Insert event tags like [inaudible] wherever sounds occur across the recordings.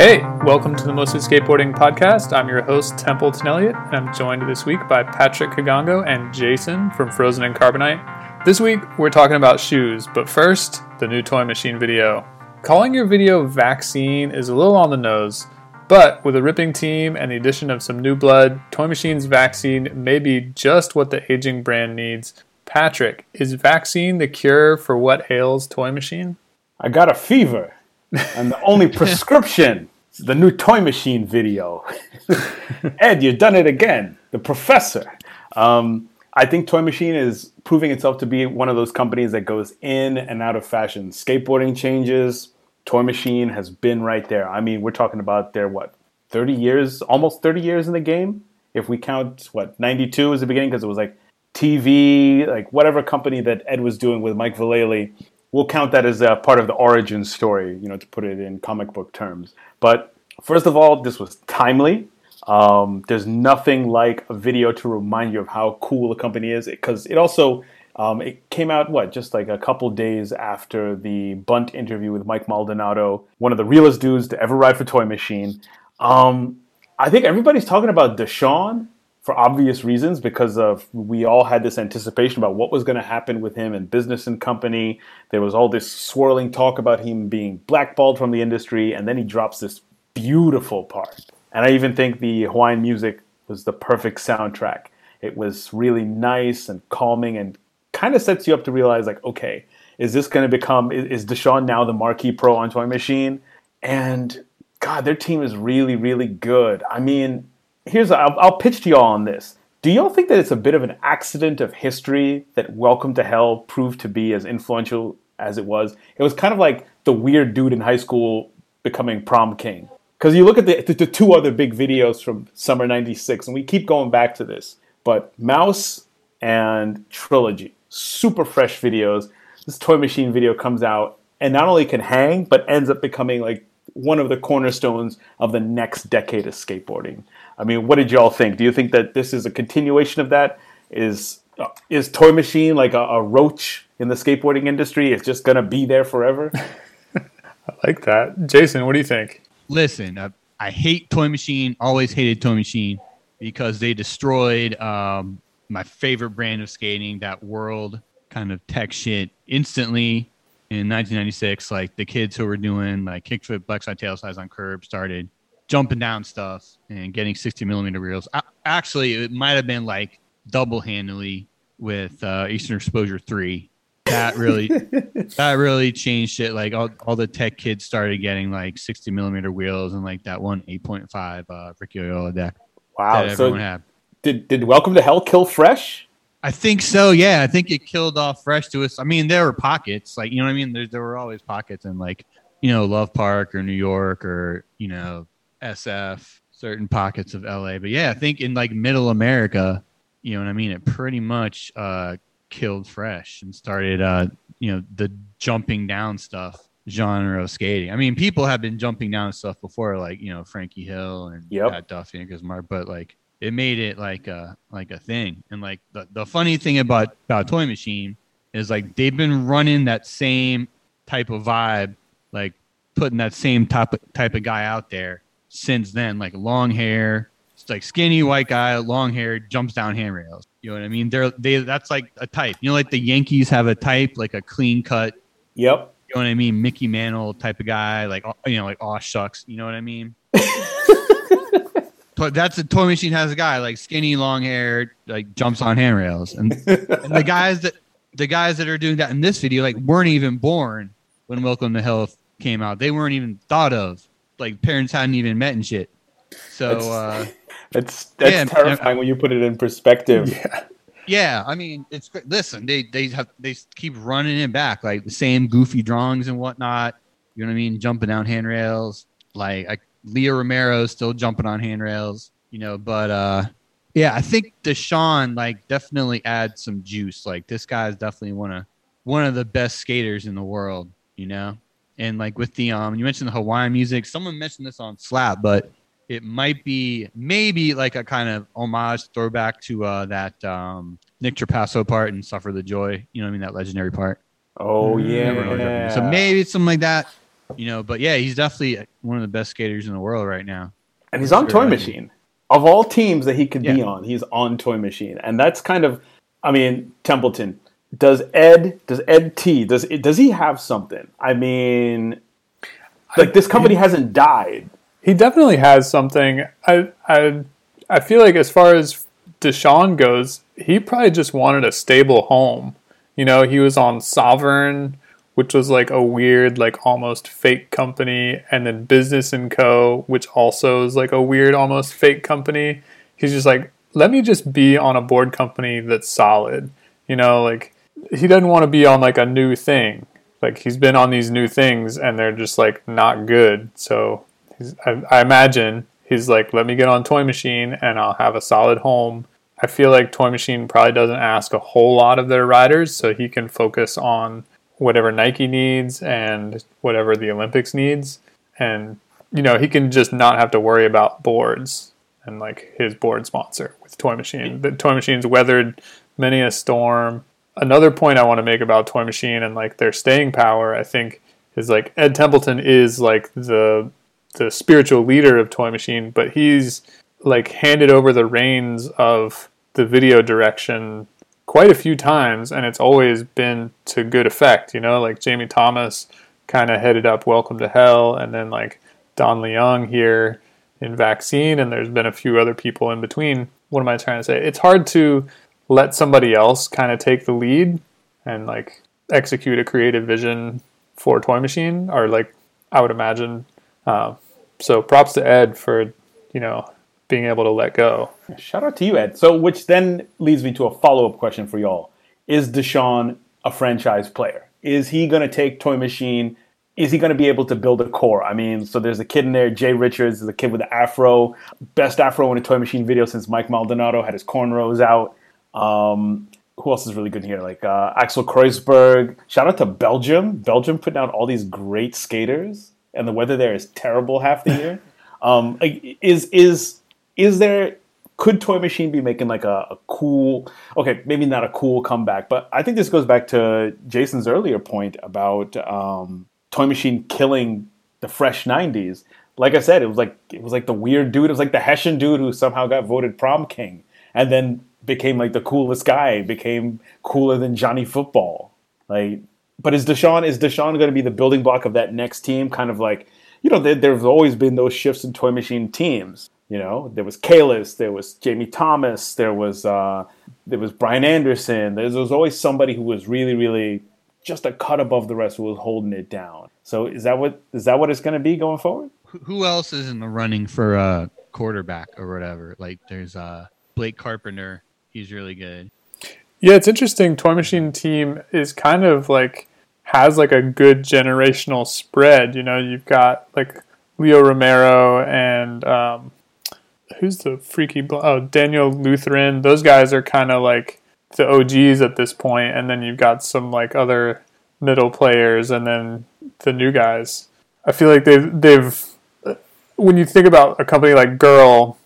Hey, welcome to the Mostly Skateboarding Podcast. I'm your host, Templeton Elliott, and I'm joined this week by Patrick Kigongo and Jason from Frozen in Carbonite. This week, we're talking about shoes, but first, the new Toy Machine video. Calling your video vaccine is a little on the nose, but with a ripping team and the addition of some new blood, Toy Machine's vaccine may be just what the aging brand needs. Patrick, is vaccine the cure for what ails Toy Machine? I got a fever, and the only [laughs] prescription the new Toy Machine video. [laughs] Ed, you've done it again. The professor. Um, I think Toy Machine is proving itself to be one of those companies that goes in and out of fashion. Skateboarding changes. Toy Machine has been right there. I mean, we're talking about their what, 30 years, almost 30 years in the game. If we count what 92 is the beginning because it was like TV, like whatever company that Ed was doing with Mike Vallely, we'll count that as a part of the origin story, you know, to put it in comic book terms. But first of all, this was timely. Um, there's nothing like a video to remind you of how cool a company is because it also um, it came out what just like a couple days after the Bunt interview with Mike Maldonado, one of the realest dudes to ever ride for Toy Machine. Um, I think everybody's talking about Dashawn for obvious reasons because of we all had this anticipation about what was going to happen with him in business and company. There was all this swirling talk about him being blackballed from the industry, and then he drops this beautiful part. And I even think the Hawaiian music was the perfect soundtrack. It was really nice and calming and kind of sets you up to realize like, okay, is this going to become is Dashawn now the marquee pro on Toy Machine? And God, their team is really, really good. I mean, here's I'll, I'll pitch to y'all on this. Do y'all think that it's a bit of an accident of history that Welcome to Hell proved to be as influential as it was? It was kind of like the weird dude in high school becoming prom king. Because you look at the, the, two other big videos from summer 96, and we keep going back to this, but Mouse and Trilogy, super fresh videos. This Toy Machine video comes out and not only can hang, but ends up becoming like one of the cornerstones of the next decade of skateboarding. I mean, what did y'all think? Do you think that this is a continuation of that? Is uh, is Toy Machine like a, a roach in the skateboarding industry? It's just gonna be there forever. [laughs] I like that, Jason. What do you think? Listen, I, I hate Toy Machine. Always hated Toy Machine because they destroyed um, my favorite brand of skating, that world kind of tech shit, instantly in 1996. Like the kids who were doing like kickflip, backside tail slides on curb started jumping down stuff and getting 60 millimeter reels. Actually, it might have been like double handily with uh, Eastern Exposure 3. That really, [laughs] that really changed it. Like all, all the tech kids started getting like 60 millimeter wheels and like that one 8.5 uh, Ricky Oyola deck. Wow. so had. Did, did Welcome to Hell kill Fresh? I think so. Yeah, I think it killed off Fresh to us. I mean, there were pockets, like you know what I mean. There, there were always pockets in like you know Love Park or New York or you know SF, certain pockets of LA. But yeah, I think in like middle America, you know what I mean? It pretty much uh, killed Fresh and started, uh, you know, the jumping down stuff genre of skating. I mean, people have been jumping down stuff before, like, you know, Frankie Hill and yep. Pat Duffy and Gizmar, but like it made it like a like a thing. And like the, the funny thing about, about Toy Machine is like they've been running that same type of vibe, like putting that same type of, type of guy out there since then, like long hair, like skinny white guy, long hair, jumps down handrails. You know what I mean? They're they that's like a type. You know, like the Yankees have a type, like a clean cut. Yep. You know what I mean? Mickey Mantle type of guy, like you know, like aw shucks. You know what I mean? But that's a toy machine has a guy like skinny, long hair, like jumps on handrails, and and the guys that the guys that are doing that in this video like weren't even born when Welcome to Hell came out. They weren't even thought of like parents hadn't even met and shit. So that's uh, [laughs] that's, that's yeah, terrifying when you put it in perspective. Yeah. Yeah, I mean, it's great. Listen, they they have they keep running it back like the same goofy drawings and whatnot. You know what I mean? Jumping down handrails, like I, Leo Romero still jumping on handrails. You know, but uh, yeah, I think Dashawn like definitely adds some juice. Like this guy's definitely one of one of the best skaters in the world. You know, and like with the um you mentioned the hawaiian music someone mentioned this on slap but it might be maybe like a kind of homage throwback to uh that um nick trapasso part and suffer the joy you know what i mean that legendary part oh yeah so maybe it's something like that you know, but yeah, he's definitely one of the best skaters in the world right now. and he's on Sure, Toy Machine. Of all teams that he could be on, he's on Toy Machine, and that's kind of, I mean, Templeton. Does Ed? Does Ed T? Does does he have something? I mean, like this company hasn't died. He definitely has something. I I I feel like as far as Dashawn goes, he probably just wanted a stable home. You know, he was on Sovereign, which was like a weird, like almost fake company, and then Business and Co., which also is like a weird, almost fake company. He's just like, let me just be on a board company that's solid. You know, like he doesn't want to be on like a new thing. Like he's been on these new things and they're just like not good. So I, I imagine he's like, let me get on Toy Machine and I'll have a solid home. I feel like Toy Machine probably doesn't ask a whole lot of their riders, so he can focus on whatever Nike needs and whatever the Olympics needs. And, you know, he can just not have to worry about boards and like his board sponsor with Toy Machine. The Toy Machine's weathered many a storm. Another point I want to make about Toy Machine and like their staying power, I think, is like Ed Templeton is like the the spiritual leader of Toy Machine, but he's like handed over the reins of the video direction quite a few times, and it's always been to good effect. You know, like Jamie Thomas kind of headed up Welcome to Hell, and then like Don Leung here in Vaccine, and there's been a few other people in between. What am I trying to say? It's hard to let somebody else kind of take the lead and like execute a creative vision for Toy Machine, or like I would imagine. Uh, so props to Ed for you know being able to let go. Shout out to you, Ed. So, which then leads me to a follow up question for y'all: Is Dashawn a franchise player? Is he going to take Toy Machine? Is he going to be able to build a core? I mean, so there's a kid in there, Jay Richards, is a kid with the afro, best afro in a Toy Machine video since Mike Maldonado had his cornrows out. Um, who else is really good here? Like uh, Axel Cruysberghs. Shout out to Belgium. Belgium putting out all these great skaters, and the weather there is terrible half the year. [laughs] um, is is is there? Could Toy Machine be making like a, a cool? Okay, maybe not a cool comeback, but I think this goes back to Jason's earlier point about um, Toy Machine killing the fresh '90s. Like I said, it was like it was like the weird dude. It was like the Hessian dude who somehow got voted prom king, and then became like the coolest guy. Became cooler than Johnny Football. Like, but is Dashawn is Dashawn going to be the building block of that next team? Kind of like you know, there, there's always been those shifts in Toy Machine teams. You know, there was Kalis, there was Jamie Thomas, there was uh, there was Brian Anderson. There was always somebody who was really, really just a cut above the rest who was holding it down. So is that what is that what it's going to be going forward? Who- Who else is in the running for uh, quarterback or whatever? Like there's uh, Blake Carpenter. He's really good. Yeah, it's interesting. Toy Machine team is kind of like has like a good generational spread. You know, you've got like Leo Romero and um, who's the freaky oh Daniel Lutheran. Those guys are kind of like the OGs at this point, and then you've got some like other middle players, and then the new guys. I feel like they've they've uh, when you think about a company like Girl,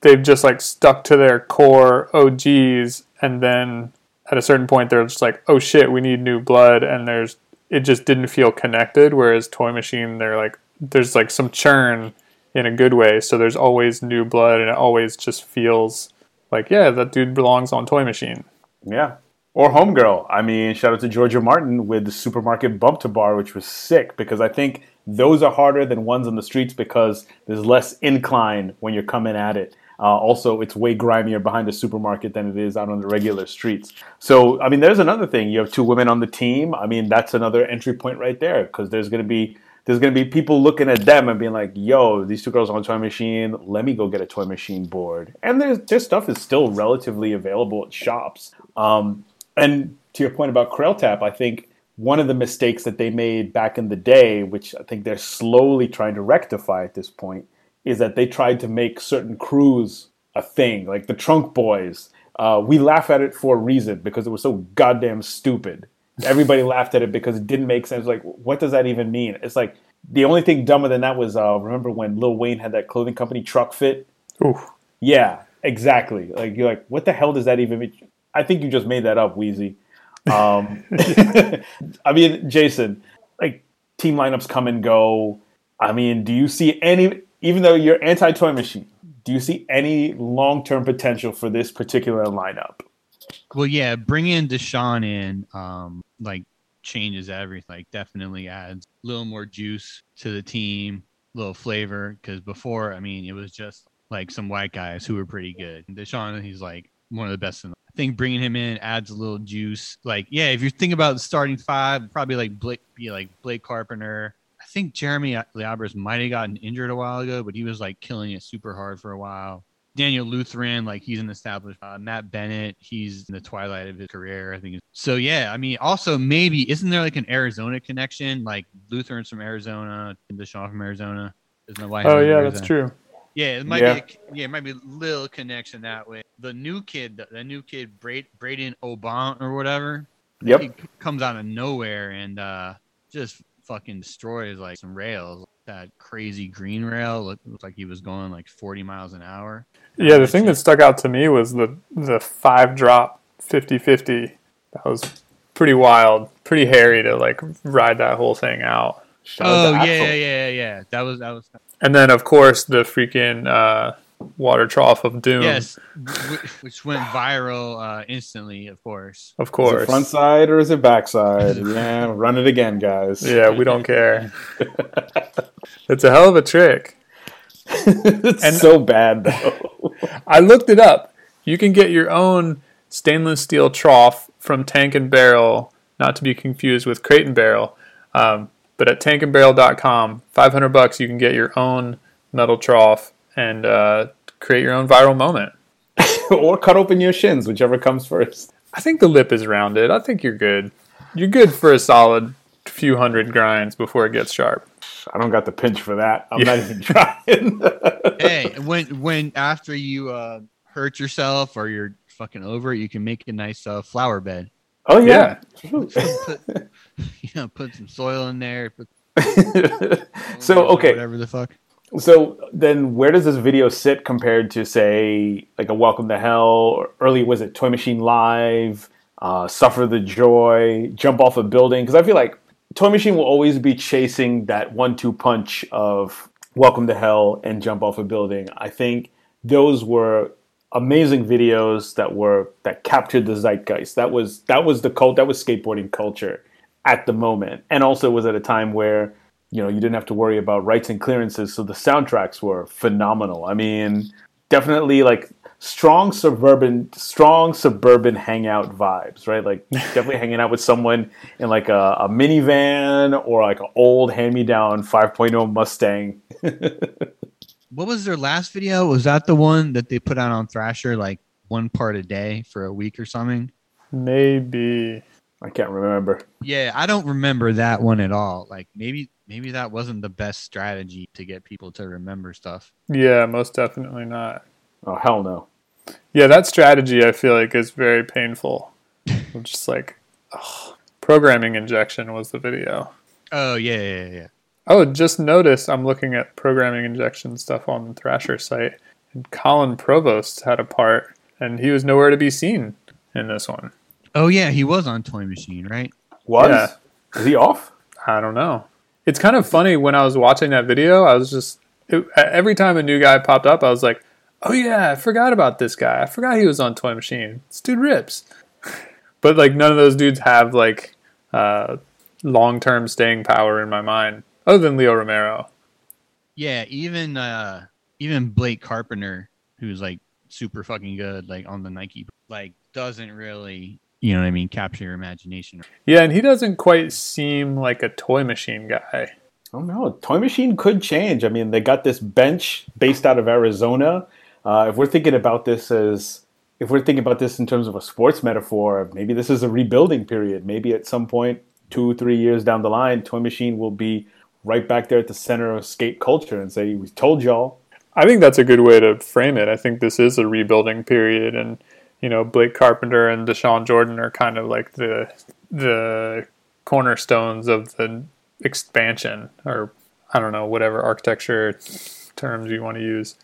they've just like stuck to their core OGs, and then at a certain point they're just like, oh shit, we need new blood, and there's it just didn't feel connected. Whereas Toy Machine, they're like there's like some churn in a good way, so there's always new blood, and it always just feels like yeah, that dude belongs on Toy Machine. Yeah. Or Homegirl. I mean, shout out to Georgia Martin with the supermarket bump to bar, which was sick because I think those are harder than ones on the streets because there's less incline when you're coming at it. Uh, also, it's way grimier behind the supermarket than it is out on the regular streets. So, I mean, there's another thing. You have two women on the team. I mean, that's another entry point right there because there's going to be there's to be people looking at them and being like, "Yo, these two girls on a Toy Machine. Let me go get a Toy Machine board." And their stuff is still relatively available at shops. Um, and to your point about Crailtap, I think one of the mistakes that they made back in the day, which I think they're slowly trying to rectify at this point, is that they tried to make certain crews a thing, like the Trunk Boys. Uh, we laugh at it for a reason because it was so goddamn stupid. Everybody laughed at it because it didn't make sense. Like, what does that even mean? It's like the only thing dumber than that was uh, remember when Lil Wayne had that clothing company Trukfit? Oof. Yeah, exactly. Like you're like, what the hell does that even mean? I think you just made that up, Weezy. Um, [laughs] I mean, Jason, like team lineups come and go. I mean, do you see any? Even though you're anti Toy Machine, do you see any long term potential for this particular lineup? Well, yeah, bringing Dashawn in, um, like changes everything. Like, definitely adds a little more juice to the team, a little flavor. Because before, I mean, it was just like some white guys who were pretty good. Dashawn, he's like one of the best in the I think bringing him in adds a little juice. Like, yeah, if you think about the starting five, probably like Blake, be like Blake Carpenter. I think Jeremy Leabres might have gotten injured a while ago, but he was like killing it super hard for a while. Daniel Lutheran, like he's an established. Uh, Matt Bennett, he's in the twilight of his career, I think. So yeah, I mean, also maybe isn't there like an Arizona connection? Like Lutheran's from Arizona, Dashawn from Arizona. Isn't that why? Oh yeah, that's true. Yeah, it might yeah. be. A, yeah, it might be a little connection that way. The new kid, the, the new kid, Braden, Braden Hoban or whatever. Yep. He comes out of nowhere and uh, just fucking destroys like some rails. That crazy green rail looked, looked like he was going like 40 miles an hour. Yeah, the thing that stuck out to me was the the five drop 50-50. That was pretty wild, pretty hairy to like ride that whole thing out. Shout oh yeah, yeah, yeah, yeah. That was that was and then, of course, the freaking uh, water trough of doom. Yes, which went viral uh, instantly. Of course, of course. front side or is it backside? [laughs] yeah, run it again, guys. Yeah, we don't care. [laughs] it's a hell of a trick. it's and so bad though. I looked it up. You can get your own stainless steel trough from Tank and Barrel, not to be confused with Crate and Barrel. Um, but at tankandbarrel.com, 500 bucks, you can get your own metal trough and uh, create your own viral moment. [laughs] or cut open your shins, whichever comes first. I think the lip is rounded. I think you're good. You're good for a solid few hundred grinds before it gets sharp. I don't got the pinch for that. I'm yeah. not even trying. [laughs] hey, [laughs] when when after you uh, hurt yourself or you're fucking over it, you can make a nice uh, flower bed. Oh yeah. yeah. put, you know, put some soil in there. Put, so okay, whatever the fuck. So then, where does this video sit compared to, say, like a Welcome to Hell? Early was it Toy Machine Live? Uh, Suffer the Joy, Jump Off a Building? Because I feel like Toy Machine will always be chasing that one-two punch of Welcome to Hell and Jump Off a Building. I think those were amazing videos that were that captured the zeitgeist. That was that was the cult. That was skateboarding culture at the moment, and also was at a time where you know you didn't have to worry about rights and clearances, so the soundtracks were phenomenal. I mean, definitely like strong suburban strong suburban hangout vibes right like [laughs] definitely hanging out with someone in like a, a minivan or like an old hand-me-down 5.0 mustang [laughs] what was their last video? Was that the one that they put out on Thrasher like one part a day for a week or something? Maybe. I can't remember. Yeah, I don't remember that one at all. Like maybe maybe that wasn't the best strategy to get people to remember stuff. Yeah, most definitely not. Oh hell no. Yeah, that strategy I feel like is very painful. [laughs] just like ugh. programming injection was the video. Oh yeah, yeah, yeah. Oh, just noticed I'm looking at programming injection stuff on the Thrasher site, and Collin Provost had a part, and he was nowhere to be seen in this one. Oh yeah, he was on Toy Machine, right? Was? Yeah. Is he off? I don't know. It's kind of funny when I was watching that video. I was just it, every time a new guy popped up, I was like, "Oh yeah, I forgot about this guy. I forgot he was on Toy Machine. This dude rips." [laughs] but like none of those dudes have like uh, long term staying power in my mind other than Leo Romero. Yeah, even uh even Blake Carpenter, who's like super fucking good, like on the Nike, like doesn't really, you know what I mean, capture your imagination. Yeah, and he doesn't quite seem like a toy machine guy. Oh no, toy machine could change. I mean, they got this bench based out of Arizona. Uh, if we're thinking about this as if we're thinking about this in terms of a sports metaphor, maybe this is a rebuilding period. Maybe at some point, two, three years down the line, Toy Machine will be right back there at the center of skate culture and say, "We told y'all." I think that's a good way to frame it. I think this is a rebuilding period, and you know, Blake Carpenter and Dashawn Jordan are kind of like the the cornerstones of the expansion, or I don't know, whatever architecture terms you want to use.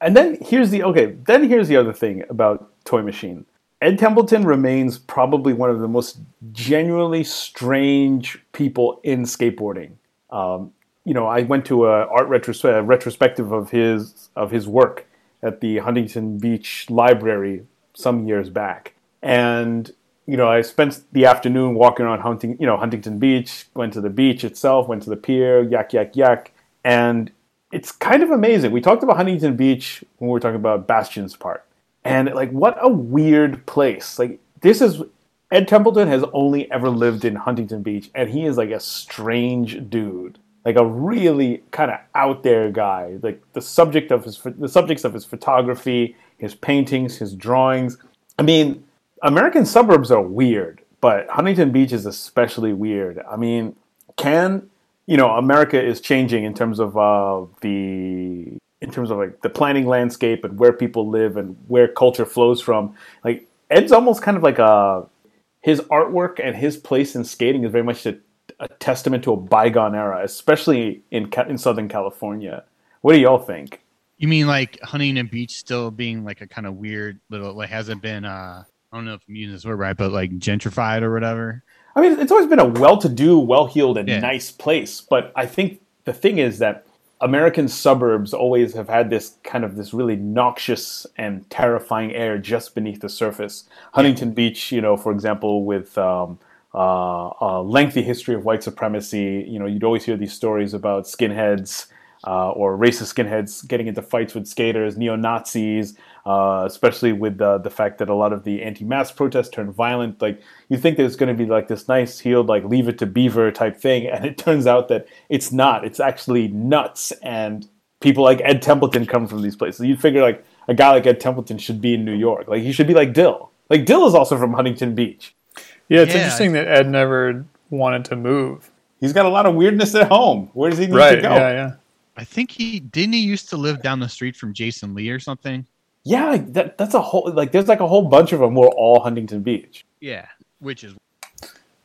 And then here's the okay. Then here's the other thing about Toy Machine. Ed Templeton remains probably one of the most genuinely strange people in skateboarding. Um, you know, I went to a art retros- a retrospective of his of his work at the Huntington Beach Library some years back, and you know, I spent the afternoon walking around Hunting, you know, Huntington Beach. Went to the beach itself, went to the pier, yak yak yak, and it's kind of amazing. We talked about Huntington Beach when we were talking about Bastion's part, and like, what a weird place! Like, this is Ed Templeton has only ever lived in Huntington Beach, and he is like a strange dude, like a really kind of out there guy. Like the subject of his the subjects of his photography, his paintings, his drawings. I mean, American suburbs are weird, but Huntington Beach is especially weird. I mean, can you know America is changing in terms of uh, the in terms of like the planning landscape and where people live and where culture flows from. Like Ed's almost kind of like a his artwork and his place in skating is very much a, a testament to a bygone era, especially in in Southern California. What do y'all think? You mean like Huntington Beach still being like a kind of weird little like hasn't been uh I don't know if I'm using this word right, but like gentrified or whatever. I mean, it's always been a well-to-do, well-heeled, and Yeah. nice place. But I think the thing is that American suburbs always have had this kind of this really noxious and terrifying air just beneath the surface. Huntington Beach, you know, for example, with um, uh, a lengthy history of white supremacy, you know, you'd always hear these stories about skinheads. Uh, or racist skinheads getting into fights with skaters, neo Nazis, uh, especially with the the fact that a lot of the anti-mask protests turned violent. Like you think there's going to be like this nice healed like leave it to Beaver type thing, and it turns out that it's not. It's actually nuts, and people like Ed Templeton come from these places. You'd figure like a guy like Ed Templeton should be in New York. Like he should be like Dill. Like Dill is also from Huntington Beach. Yeah, it's Yeah, interesting that Ed never wanted to move. He's got a lot of weirdness at home. Where does he need Right? to go? Yeah, yeah. I think he didn't he used to live down the street from Jason Lee or something. Yeah, like that, that's a whole like there's like a whole bunch of them were all Huntington Beach. Yeah, which is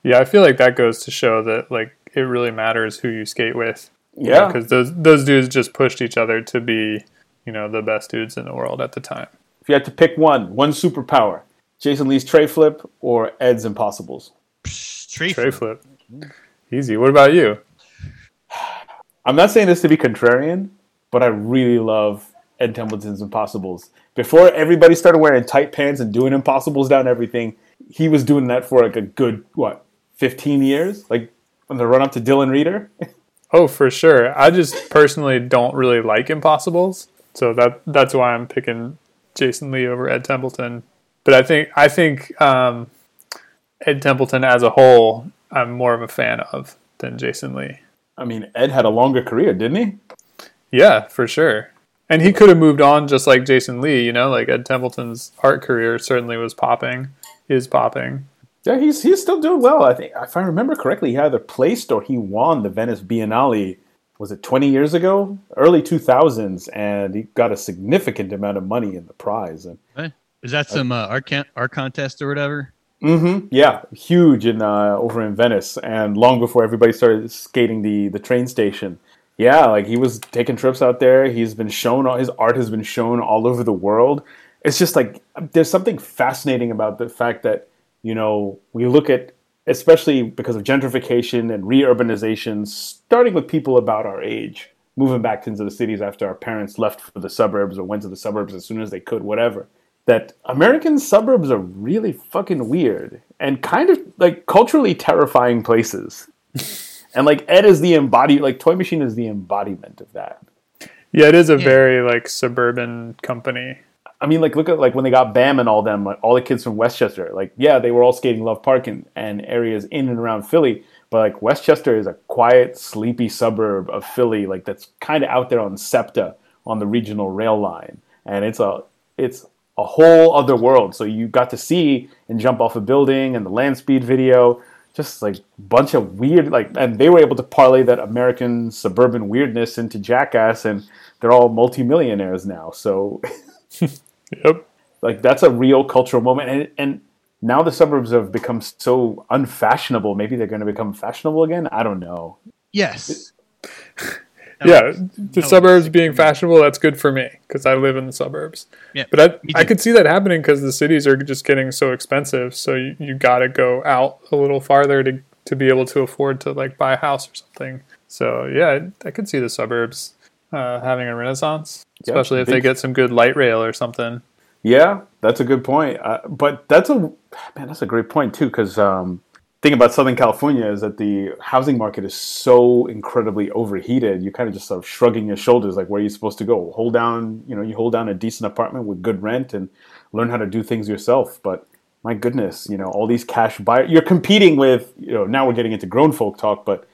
Yeah, I feel like that goes to show that like it really matters who you skate with. Yeah, because those those dudes just pushed each other to be, you know, the best dudes in the world at the time. if you had to pick one, one superpower, Jason Lee's tray flip or Ed's Impossibles. straight. Tray flip, easy. What about you? I'm not saying this to be contrarian, but I really love Ed Templeton's Impossibles. Before everybody started wearing tight pants and doing Impossibles down everything, he was doing that for like a good what, 15 years? Like on the run up to Dylan Rieder. [laughs] Oh, for sure. I just personally don't really like impossibles, so that that's why I'm picking Jason Lee over Ed Templeton. But I think I think um, Ed Templeton as a whole, I'm more of a fan of than Jason Lee. I mean, Ed had a longer career, didn't he? Yeah, for sure. And he could have moved on just like Jason Lee, you know, like Ed Templeton's art career certainly was popping, is popping. Yeah, he's he's still doing well. I think if I remember correctly, he either placed or he won the Venice Biennale. Was it 20 years ago? Early 2000s, and he got a significant amount of money in the prize. And Is that some uh, art can- art contest or whatever? Hmm yeah, huge in uh, over in Venice, and long before everybody started skating the the train station. Yeah, like he was taking trips out there. He's been shown all his art has been shown all over the world. It's just like there's something fascinating about the fact that you know we look at especially because of gentrification and reurbanization, starting with people about our age moving back into the cities after our parents left for the suburbs or went to the suburbs as soon as they could, whatever. That American suburbs are really fucking weird and kind of like culturally terrifying places. [laughs] and like Ed is the embody like Toy Machine is the embodiment of that. Yeah, it is a Yeah. very like suburban company. I mean, like, look at like when they got Bam and all them, like all the kids from West Chester. Like, yeah, they were all skating Love Park and, and areas in and around Philly, but like West Chester is a quiet, sleepy suburb of Philly, like that's kind of out there on SEPTA on the regional rail line, and it's a it's a whole other world. So you got to see and jump off a building and the land speed video, just like bunch of weird like, and they were able to parlay that American suburban weirdness into Jackass, and they're all multimillionaires now. So. [laughs] Yep. like that's a real cultural moment and and now the suburbs have become so unfashionable maybe they're going to become fashionable again i don't know Yes. [laughs] yeah, was- the was suburbs sick being fashionable, that's good for me because I live in the suburbs. Yeah, But I, I could see that happening because the cities are just getting so expensive. So you, you got to go out a little farther to, to be able to afford to like buy a house or something. So yeah, I, I could see the suburbs uh, having a renaissance, Yeah, especially if they get some good light rail or something. Yeah, that's a good point. Uh, but that's a man. That's a great point too, because um, thing about Southern California is that the housing market is so incredibly overheated. You kind of just sort of shrugging your shoulders, like where are you supposed to go? Hold down, you know, you hold down a decent apartment with good rent and learn how to do things yourself. But my goodness, you know, all these cash buyers. You're competing with, you know, now we're getting into grown folk talk, but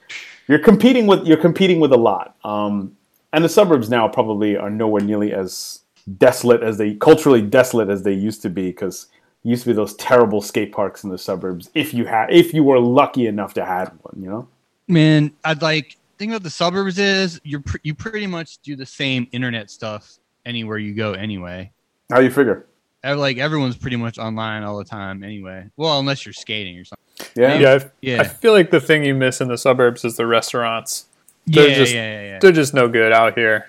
you're competing with you're competing with a lot. Um, and the suburbs now probably are nowhere nearly as desolate as they culturally desolate as they used to be because used to be those terrible skate parks in the suburbs if you had if you were lucky enough to have one you know Man, I'd like thing about the suburbs is you're pr- you pretty much do the same internet stuff anywhere you go anyway. how you figure Like everyone's pretty much online all the time anyway. Well, unless you're skating or something. yeah Yeah, I, Yeah. I feel like the thing you miss in the suburbs is the restaurants. Yeah, They're yeah, just- yeah, yeah. They're just no good out here.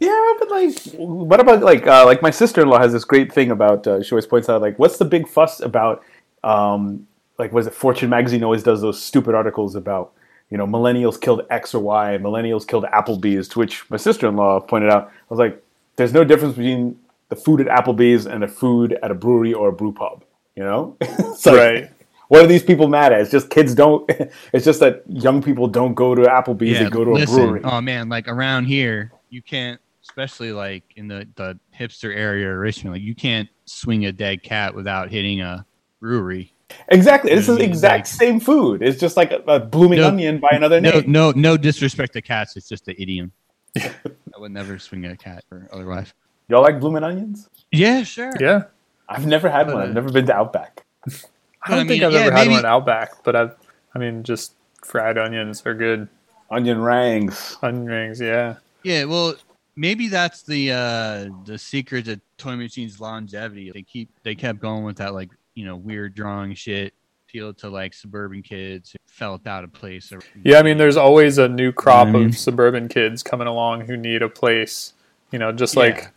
Yeah, but like, what about like uh, like my sister in law has this great thing about. Uh, she always points out like, what's the big fuss about? Um, like, was it Fortune magazine always does those stupid articles about you know millennials killed X or Y, and millennials killed Applebee's. To which my sister in law pointed out, I was like, there's no difference between the food at Applebee's and the food at a brewery or a brew pub. You know, [laughs] it's like, Right. What are these people mad at? It's just kids don't. [laughs] It's just that young people don't go to Applebee's. yeah, they go to listen, a brewery. Oh man, like around here, you can't, especially like in the the hipster area of Richmond, like you can't swing a dead cat without hitting a brewery. Exactly. This You is know what I exact Like- same food. It's just like a, a blooming No- onion by another No, name. no, no no disrespect to cats. It's just an idiom. I would never swing a cat or otherwise. Y'all like blooming onions? Yeah, sure. Yeah. I've never had one. Uh, I've never been to Outback. I don't I think I've yeah, ever had maybe- one Outback, but I've, I mean, just fried onions are good. Onion rings. Onion rings, yeah. Yeah, well, maybe that's the uh the secret to Toy Machine's longevity. They keep they kept going with that like you know weird drawing shit, appealed to like suburban kids who felt out of place. Or, Yeah, I mean, there's always a new crop You know what I mean? of suburban kids coming along who need a place. You know, just like,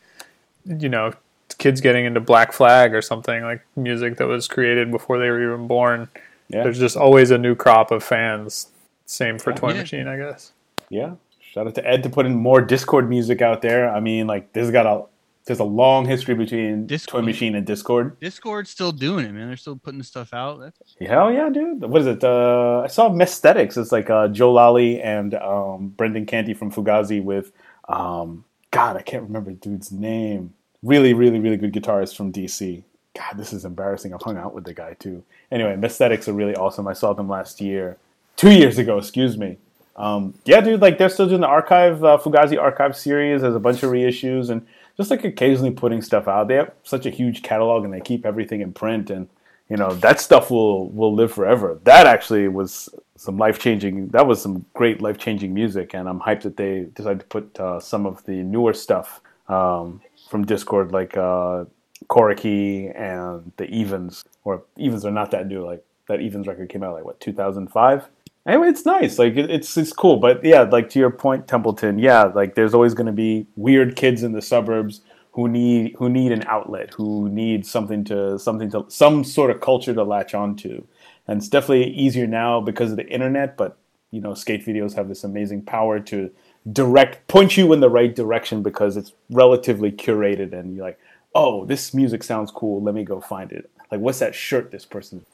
you know, kids getting into Black Flag or something like music that was created before they were even born. Yeah. There's just always a new crop of fans. Same for Yeah. Toy Yeah. Machine, I guess. Yeah. Shout out to Ed to putting more Dischord music out there. I mean, like this has got a there's a long history between Dischord. Toy Machine and Dischord. Dischord's still doing it, man. They're still putting stuff out. That's Hell yeah, dude. What is it? Uh, I saw Messthetics. It's like uh, Joe Lally and um, Brendan Canty from Fugazi with, um, God, I can't remember the dude's name. Really, really, really good guitarist from DC. God, this is embarrassing. I've hung out with the guy too. Anyway, Messthetics are really awesome. I saw them last year, two years ago, excuse me. Um, yeah, dude, like they're still doing the archive, uh, Fugazi archive series. There's a bunch of reissues and just like occasionally putting stuff out. They have such a huge catalog and they keep everything in print and you know that stuff will will live forever. That actually was some life changing. That was some great life changing music, and I'm hyped that they decided to put uh, some of the newer stuff um, from Dischord, like uh, Coriky and the Evens, or Evens are not that new. Like that Evens record came out like what 2005. Anyway, it's nice. Like it, it's it's cool. But yeah, like to your point, Templeton. Yeah, like there's always going to be weird kids in the suburbs who need who need an outlet, who need something to something to some sort of culture to latch onto. And it's definitely easier now because of the internet. But you know, skate videos have this amazing power to direct point you in the right direction because it's relatively curated, and you're like, oh, this music sounds cool. Let me go find it. Like, what's that shirt this person?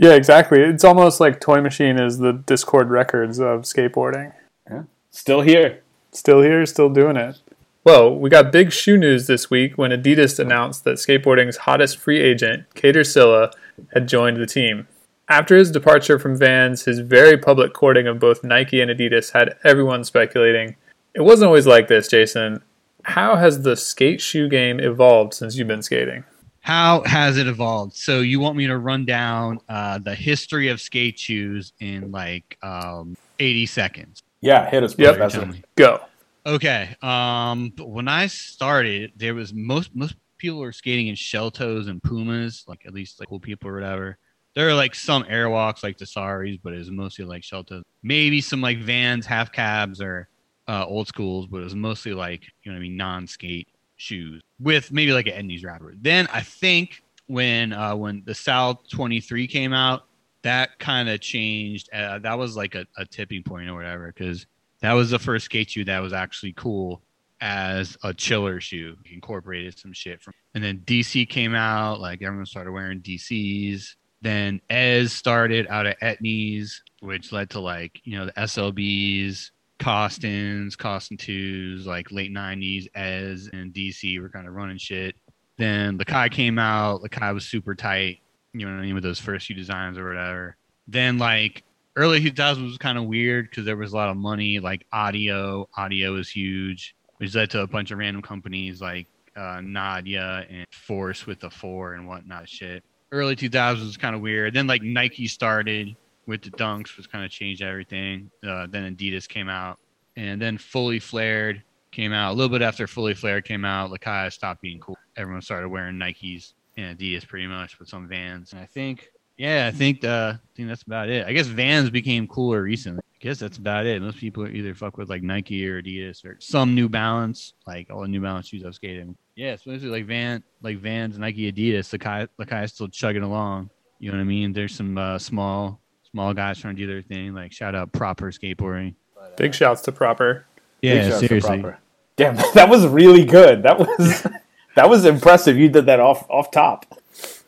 Yeah, exactly. It's almost like Toy Machine is the Dischord records of skateboarding. Yeah. Still here. Still here, still doing it. Well, we got big shoe news this week when Adidas announced that skateboarding's hottest free agent, Kader Sylla, had joined the team. After his departure from Vans, his very public courting of both Nike and Adidas had everyone speculating. It wasn't always like this, Jason. How has the skate shoe game evolved since you've been skating? How has it evolved? So you want me to run down uh, the history of skate shoes in like um, 80 seconds? Yeah, hit us, Yep. Professor. Tell. Go. Okay. Um, but when I started, there was most most people were skating in shell toes and pumas, like at least like cool people or whatever. There are like some airwalks like the Saris, but it was mostly like shell toes. Maybe some like vans, half cabs, or uh, old schools, but it was mostly like you know what I mean non-skate shoes with maybe like an Etnies wrapper. Then I think when uh, when the Sal 23 came out, that kind of changed. Uh, that was like a, a tipping point or whatever because that was the first skate shoe that was actually cool as a chiller shoe. Incorporated some shit from, and then DC came out. Like everyone started wearing DCs. Then Ez started out of Etnies, which led to like you know the SLBs, Kostons, Koston twos, like late '90s. Ez and DC were kind of running shit. Then Lakai came out. The Lakai was super tight. You know what I mean with those first few designs or whatever. Then like early 2000s was kind of weird because there was a lot of money. Like audio, audio was huge, which led to a bunch of random companies like uh, Nadia and Force with the four and whatnot. Shit. Early 2000s was kind of weird. Then like Nike started with the Dunks, which kind of changed everything. Uh, then Adidas came out, and then Fully Flared came out a little bit after Fully Flared came out. Lakai stopped being cool. Everyone started wearing Nikes and Adidas pretty much with some Vans. And I think, yeah, I think uh, I think that's about it. I guess Vans became cooler recently. I guess that's about it. Most people either fuck with like Nike or Adidas or some New Balance, like all the New Balance shoes I've skated. Yeah, mostly like Van, like Vans, Nike, Adidas. The guy, is still chugging along. You know what I mean? There's some uh, small, small guys trying to do their thing. Like shout out Proper Skateboarding. Big shouts to Proper. Yeah, Big shouts to seriously. Proper. Damn, [laughs] that was really good. That was [laughs] that was impressive. You did that off off top.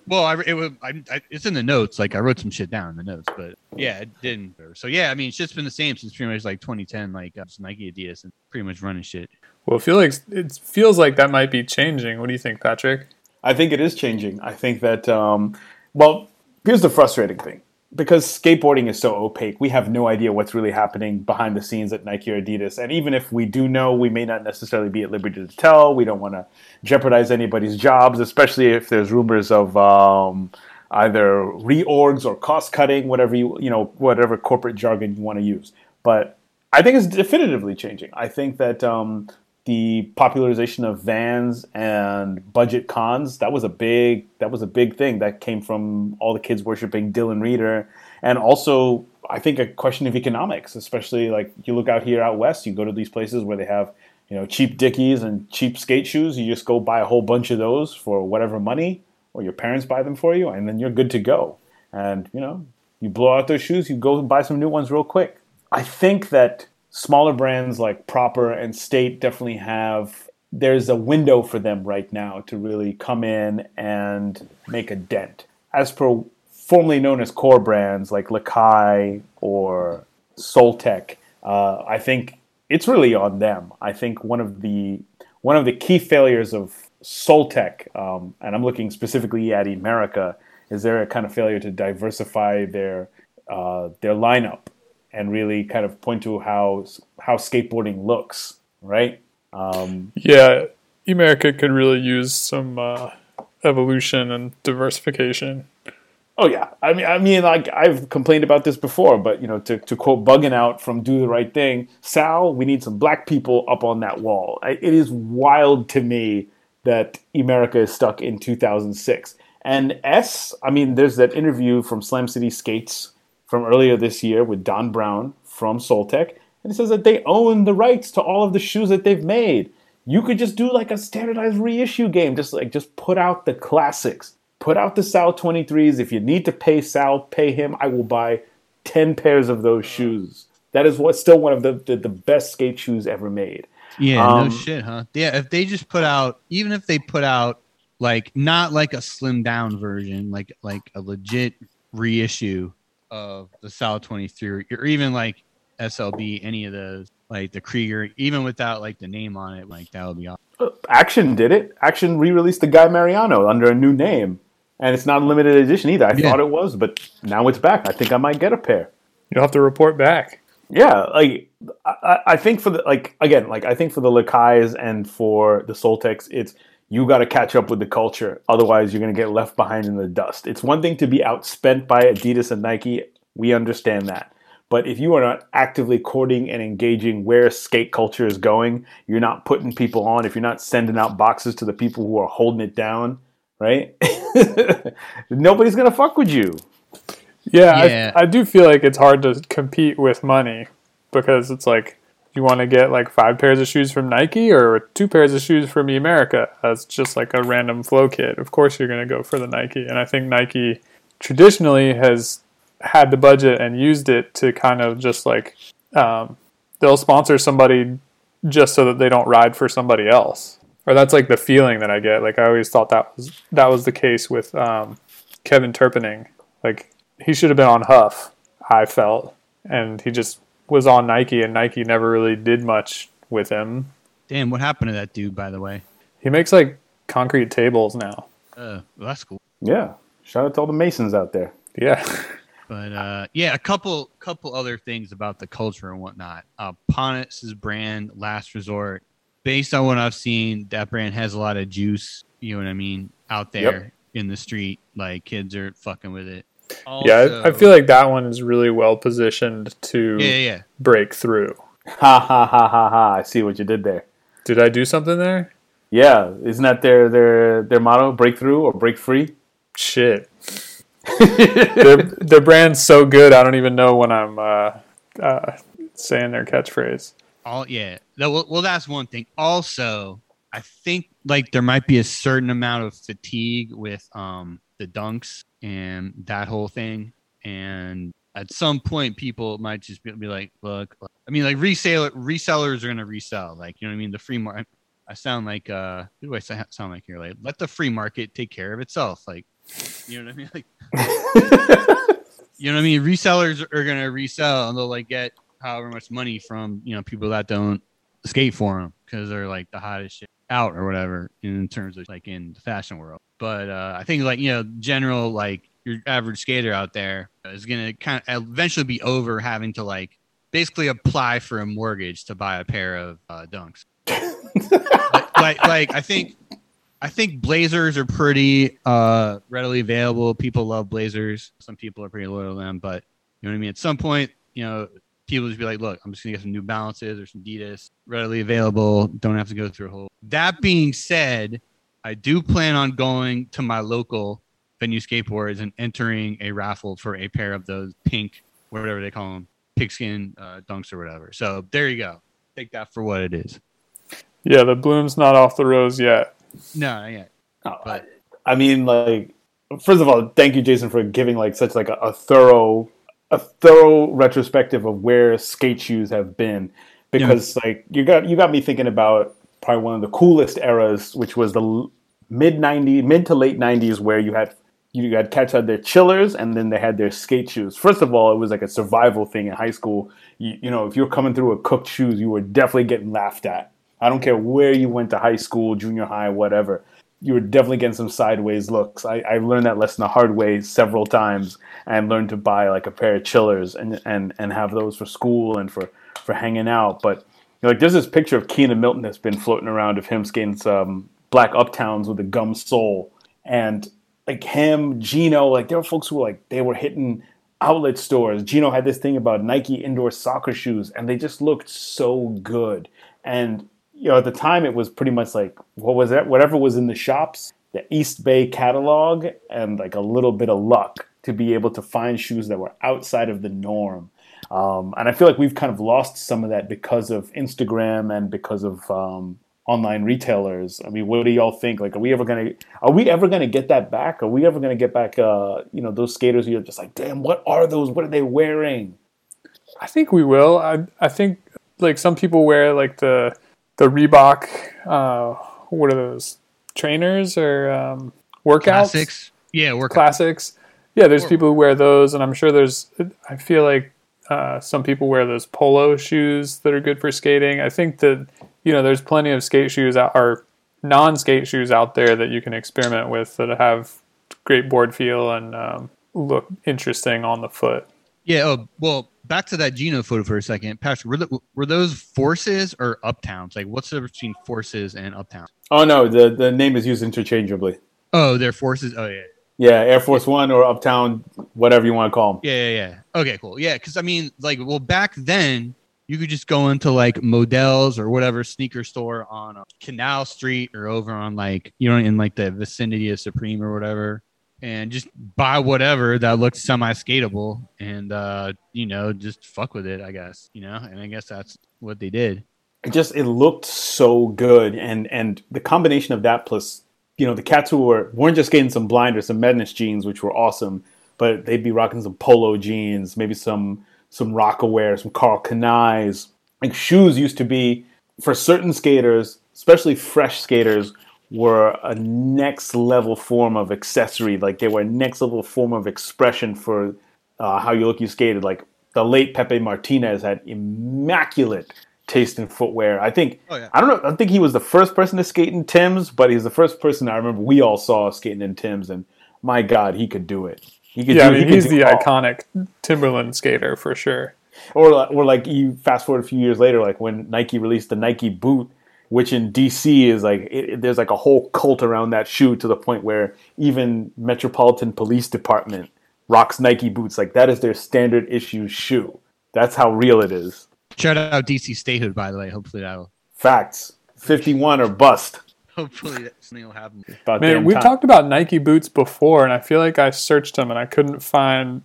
Well, I, it was. I, I, it's in the notes. Like I wrote some shit down in the notes, but yeah, it didn't. So yeah, I mean, it's just been the same since pretty much like 2010. Like uh, Nike, Adidas, and pretty much running shit. Well, it feel like it feels like that might be changing. What do you think, Patrick? I think it is changing. I think that um, well, here's the frustrating thing. Because skateboarding is so opaque, we have no idea what's really happening behind the scenes at Nike or Adidas. And even if we do know, we may not necessarily be at liberty to tell. We don't want to jeopardize anybody's jobs, especially if there's rumors of um, either reorgs or cost cutting, whatever you you know, whatever corporate jargon you want to use. But I think it's definitively changing. I think that um, the popularization of vans and budget cons that was a big that was a big thing that came from all the kids worshiping Dylan Rieder and also I think a question of economics especially like you look out here out west you go to these places where they have you know cheap dickies and cheap skate shoes you just go buy a whole bunch of those for whatever money or your parents buy them for you and then you're good to go. And you know you blow out those shoes you go and buy some new ones real quick. I think that smaller brands like Proper and State definitely have there's a window for them right now to really come in and make a dent. As for formerly known as core brands like Lakai or Soletech, uh, I think it's really on them. I think one of the one of the key failures of Soletech, um, and I'm looking specifically at Emerica, is there a kind of failure to diversify their uh, their lineup and really kind of point to how how skateboarding looks, right? Um, Yeah, Emerica could really use some uh, evolution and diversification. oh yeah, I mean, I mean, like I've complained about this before, but you know, to, to quote Bugging Out from Do the Right Thing, Sal, we need some black people up on that wall. I- It is wild to me that Emerica is stuck in 2006. And S, I mean, there's that interview from Slam City Skates from earlier this year with Don Brown from Soletech, and it says that they own the rights to all of the shoes that they've made. You could just do like a standardized reissue game, just like just put out the classics. Put out the Sal 23s. If you need to pay Sal, pay him. I will buy 10 pairs of those shoes. That is what still one of the, the, the best skate shoes ever made. Yeah, Um, no shit, huh? Yeah, if they just put out, even if they put out like not like a slim down version, like like a legit reissue of the Sal 23, or even like SLB, any of those, like the Krieger, even without like the name on it, like that would be awesome. Uh, Action did it. Action re-released the Guy Mariano under a new name, and it's not a limited edition either. I Yeah. thought it was, but now it's back. I think I might get a pair. You'll have to report back. Yeah, like I, I- I think for the like again, like I think for the Lakais and for the Soletechs, it's you got to catch up with the culture. Otherwise, you're going to get left behind in the dust. It's one thing to be outspent by Adidas and Nike. We understand that. But if you are not actively courting and engaging where skate culture is going, you're not putting people on. If you're not sending out boxes to the people who are holding it down, right? [laughs] Nobody's gonna fuck with you. Yeah, Yeah. I, I do feel like it's hard to compete with money because it's like you want to get like five pairs of shoes from Nike or two pairs of shoes from Emerica as just like a random flow kit. Of course, you're going to go for the Nike. And I think Nike traditionally has had the budget and used it to kind of just like um, they'll sponsor somebody just so that they don't ride for somebody else. Or that's like the feeling that I get. Like I always thought that was that was the case with um, Kevin Terpening. Like he should have been on Huff. I felt, and he just was on Nike, and Nike never really did much with him. Damn, what happened to that dude, by the way? He makes like concrete tables now. Uh, well, that's cool. Yeah. Shout out to all the Masons out there. Yeah. But uh, yeah, a couple couple other things about the culture and whatnot. Uh, Pontus's brand, Last Resort, based on what I've seen, that brand has a lot of juice. You know what I mean? Out there Yep. in the street, like kids are fucking with it. Yeah, I, I feel like that one is really well positioned to yeah, yeah, yeah. break through. Ha ha ha ha ha. I see what you did there. Did I do something there? Yeah. Isn't that their their their motto? Breakthrough or break free? Shit. [laughs] their, their brand's so good, I don't even know when I'm uh, uh, saying their catchphrase. All yeah. That, well, well, that's one thing. Also, I think like there might be a certain amount of fatigue with um the dunks and that whole thing, and at some point people might just be, be like, look, I mean, like reseller resellers are gonna resell, like you know what I mean. The free market. I sound like uh, who do I sound like here? Like let the free market take care of itself. Like you know what I mean? [laughs] Like you know what I mean? Resellers are gonna resell and they'll like get however much money from you know people that don't skate for them because they're like the hottest shit out or whatever in terms of like in the fashion world. But uh, I think like you know general like your average skater out there is gonna kind of eventually be over having to like basically apply for a mortgage to buy a pair of uh, dunks. like, [laughs] like like I think I think Blazers are pretty uh, readily available. People love Blazers. Some people are pretty loyal to them, but you know what I mean. At some point, you know, people just be like, "Look, I'm just gonna get some New Balances or some Adidas, readily available. Don't have to go through a whole." That being said, I do plan on going to my local venue skateboards and entering a raffle for a pair of those pink, whatever they call them, pigskin uh, dunks or whatever. So there you go. Take that for what it is. Yeah, the bloom's not off the rose yet. No, not yet. No, But- I mean, like, first of all, thank you, Jason, for giving like such like a, a thorough, a thorough retrospective of where skate shoes have been. Because like you got you got me thinking about probably one of the coolest eras, which was the mid '90s, mid to late '90s, where you had you had cats had their chillers and then they had their skate shoes. First of all, it was like a survival thing in high school. You, you know, if you're coming through with cooked shoes, you were definitely getting laughed at. I don't care where you went to high school, junior high, whatever. You were definitely getting some sideways looks. I, I learned that lesson the hard way several times and learned to buy like a pair of chillers and, and, and have those for school and for, for hanging out. But you know, like there's this picture of Keenan Milton that's been floating around of him skating some black uptowns with a gum sole. And like him, Gino, like there were folks who were like they were hitting outlet stores. Gino had this thing about Nike indoor soccer shoes, and they just looked so good. And you know, at the time, it was pretty much like what was that? Whatever was in the shops, the East Bay catalog, and like a little bit of luck to be able to find shoes that were outside of the norm. Um, and I feel like we've kind of lost some of that because of Instagram and because of um, online retailers. I mean, what do y'all think? Like, are we ever gonna are we ever gonna get that back? Are we ever gonna get back? Uh, you know, those skaters who are just like, damn, what are those? What are they wearing? I think we will. I I think like some people wear like the the Reebok. Uh, what are those trainers or um, workouts? Classics. Yeah, work Classics. Yeah, there's people who wear those, and I'm sure there's. I feel like uh, some people wear those polo shoes that are good for skating. I think that you know there's plenty of skate shoes out or non-skate shoes out there that you can experiment with that have great board feel and um, look interesting on the foot. Yeah. Oh, well, back to that Gino photo for a second. Patrick, were, the, were those forces or uptowns? Like, what's the difference between forces and uptowns? Oh no, the the name is used interchangeably. Oh, they're forces. Oh, yeah. Yeah, Air Force One or Uptown, whatever you want to call them. Yeah, yeah, yeah. Okay, cool. Yeah, because I mean, like, well, back then you could just go into like Modell's or whatever sneaker store on uh, Canal Street or over on like you know in like the vicinity of Supreme or whatever, and just buy whatever that looked semi skatable and uh, you know just fuck with it. I guess you know, and I guess that's what they did. It just it looked so good, and and the combination of that plus you know the cats who were weren't just getting some blinders, some Madness jeans, which were awesome, but they'd be rocking some polo jeans, maybe some some Rocawear, some Karl Kani's. Like shoes used to be for certain skaters, especially fresh skaters, were a next level form of accessory. Like they were a next level form of expression for uh, how you look you skated. Like the late Pepe Martinez had immaculate taste in footwear. I think Oh, yeah. I don't know. I think he was the first person to skate in Tim's, but he's the first person I remember we all saw skating in Tim's, and my God, he could do it. He could Yeah, do, he mean could he's do the all. iconic Timberland skater for sure. Or, or like you fast forward a few years later, like when Nike released the Nike boot, which in DC is like it, it- there's like a whole cult around that shoe to the point where even Metropolitan Police Department rocks Nike boots. Like that is their standard issue shoe. That's how real it is. Shout out DC Statehood, by the way. Hopefully that'll. Facts. Fifty-one or bust. Hopefully that something will happen. About Man, we've time. talked about Nike boots before, and I feel like I searched them and I couldn't find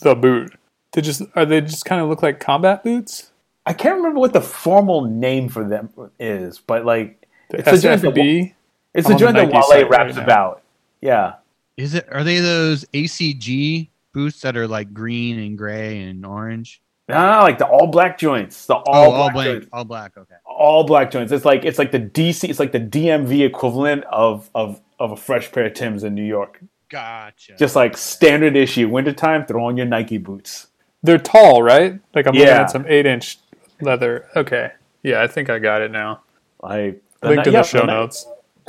the boot. They just are they just kind of look like combat boots? I can't remember what the formal name for them is, but like The it's the joint that, SFB. it's I'm the on joint the that Wale raps right about. Yeah. Is it? Are they those ACG boots that are like green and gray and orange? No, no, no, like the all black joints. The oh, all oh, black all black. joints. All black. Okay. all black joints. It's like it's like the DC. It's like the DMV equivalent of of of a fresh pair of Tims in New York. Gotcha. Just like standard issue, wintertime, throw on your Nike boots. They're tall, right? Like I'm looking Yeah. at some eight inch leather. Okay. Yeah, I think I got it now. I Linked in yeah, the show notes. [laughs]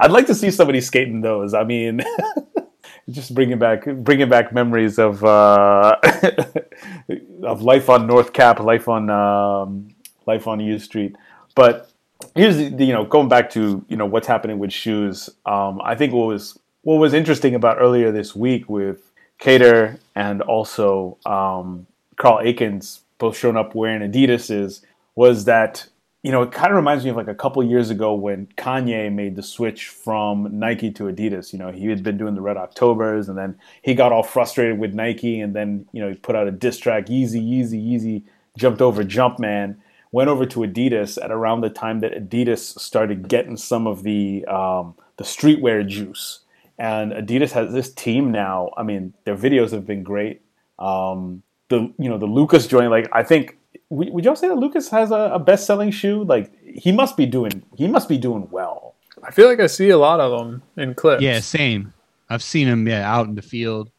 I'd like to see somebody skating those. I mean, [laughs] just bringing back bringing back memories of uh, [laughs] of life on North Cap, life on um, life on U Street. But here's the, the- you know going back to you know what's happening with shoes. Um, I think what was what was interesting about earlier this week with Kader and also um, Carl Aikens both showing up wearing Adidas's was that you know, it kind of reminds me of like a couple years ago when Kanye made the switch from Nike to Adidas. You know, he had been doing the Red Octobers and then he got all frustrated with Nike and then, you know, he put out a diss track, Yeezy, Yeezy, Yeezy, jumped over Jumpman, went over to Adidas at around the time that Adidas started getting some of the um, the streetwear juice. And Adidas has this team now. I mean, their videos have been great. Um, the you know the Lucas joint, like I think would would y'all say that Lucas has a, a best selling shoe? Like he must be doing he must be doing well. I feel like I see a lot of them in clips. yeah, same. I've seen him yeah out in the field.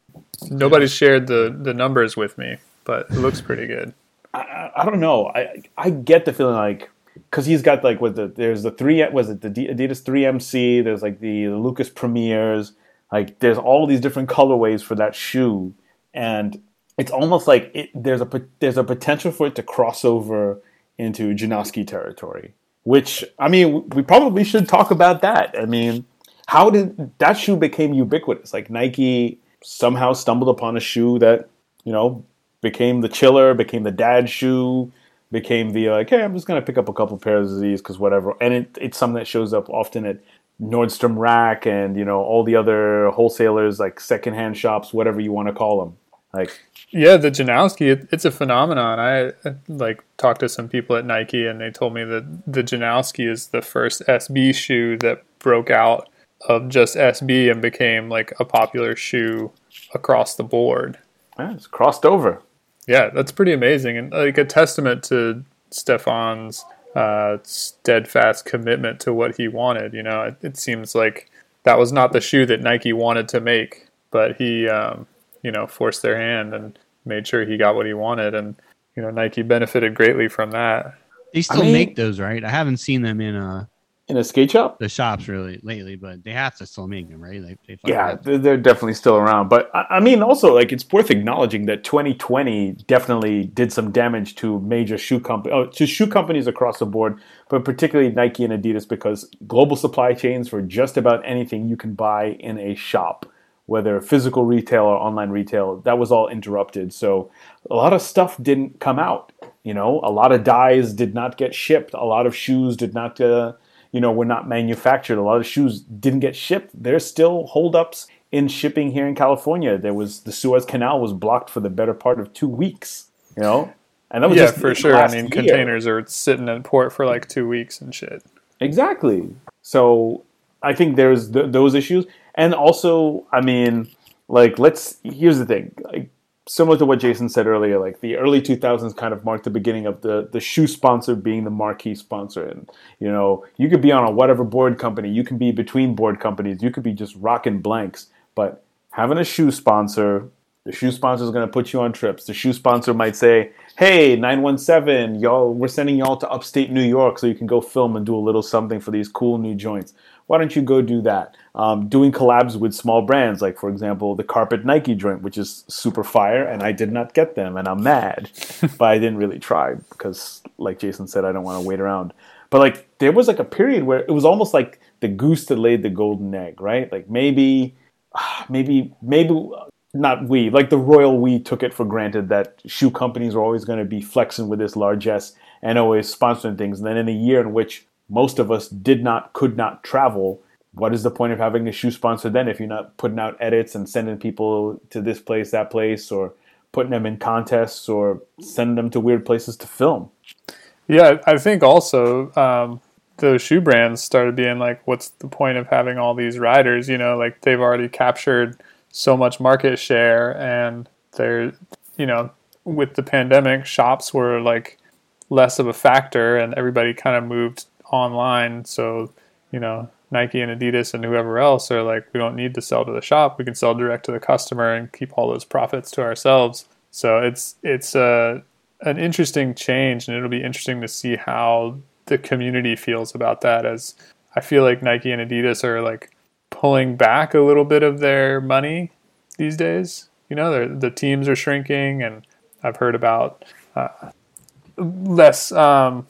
Nobody's shared the the numbers with me, but it looks pretty good. I, I, I don't know. I I get the feeling like because he's got like what the there's the three was it the Adidas three MC there's like the, the Lucas Premiers like there's all these different colorways for that shoe and it's almost like it, there's a there's a potential for it to cross over into Janoski territory. Which I mean, we probably should talk about that. I mean, how did that shoe became ubiquitous? Like Nike somehow stumbled upon a shoe that you know became the chiller, became the dad shoe, became the like, hey, I'm just gonna pick up a couple pairs of these because whatever. And it, it's something that shows up often at Nordstrom Rack and you know all the other wholesalers like secondhand shops, whatever you want to call them. Like Yeah, the Janoski, it, it's a phenomenon. I like talked to some people at Nike, and they told me that the Janoski is the first SB shoe that broke out of just SB and became like a popular shoe across the board. yeah, it's crossed over. Yeah, that's pretty amazing, and like a testament to Stefan's uh, steadfast commitment to what he wanted. You know, it, it seems like that was not the shoe that Nike wanted to make, but he, um, you know, forced their hand and made sure he got what he wanted, and you know, Nike benefited greatly from that. They still mean- make those, right? I haven't seen them in uh In a skate shop? the shops really lately, but they have to still make them, right? Like they fucking Yeah, have to. they're, they're definitely still around. But I, I mean, also like it's worth acknowledging that 2020 definitely did some damage to major shoe company, oh, to shoe companies across the board, but particularly Nike and Adidas because global supply chains for just about anything you can buy in a shop, whether physical retail or online retail, that was all interrupted. So a lot of stuff didn't come out. You know, a lot of dyes did not get shipped. A lot of shoes did not. Uh, you know, were not manufactured. A lot of shoes didn't get shipped. There's still holdups in shipping here in California. There was the Suez Canal was blocked for the better part of two weeks. You know, and that was yeah, just for sure. I mean, year. containers are sitting in port for like two weeks and shit. Exactly. So I think there's th- those issues, and also, I mean, like let's. Here's the thing. Like, similar to what Jason said earlier, like the early 2000s kind of marked the beginning of the the shoe sponsor being the marquee sponsor, and you know, you could be on a whatever board company, you can be between board companies, you could be just rocking blanks, but having a shoe sponsor. The shoe sponsor is going to put you on trips. The shoe sponsor might say, "Hey, 917, y'all, we're sending y'all to upstate New York so you can go film and do a little something for these cool new joints. Why don't you go do that?" Um, doing collabs with small brands, like for example, the Carpet Nike joint, which is super fire, and I did not get them, and I'm mad, [laughs] but I didn't really try because, like Jason said, I don't want to wait around. But like, there was like a period where it was almost like the goose that laid the golden egg, right? Like maybe, maybe, maybe not we, like the royal we took it for granted that shoe companies were always going to be flexing with this largesse and always sponsoring things. And then in a year in which most of us did not, could not travel, what is the point of having a shoe sponsor then if you're not putting out edits and sending people to this place, that place, or putting them in contests or sending them to weird places to film? Yeah, I think also um, shoe brands started being like, what's the point of having all these riders? You know, like they've already captured so much market share, and they're, you know, with the pandemic, shops were like less of a factor, and everybody kind of moved online. So, you know, Nike and Adidas and whoever else are like, we don't need to sell to the shop. We can sell direct to the customer and keep all those profits to ourselves. So it's it's a an interesting change, and it'll be interesting to see how the community feels about that. As I feel like Nike and Adidas are like pulling back a little bit of their money these days. You know, the teams are shrinking, and I've heard about uh, less um,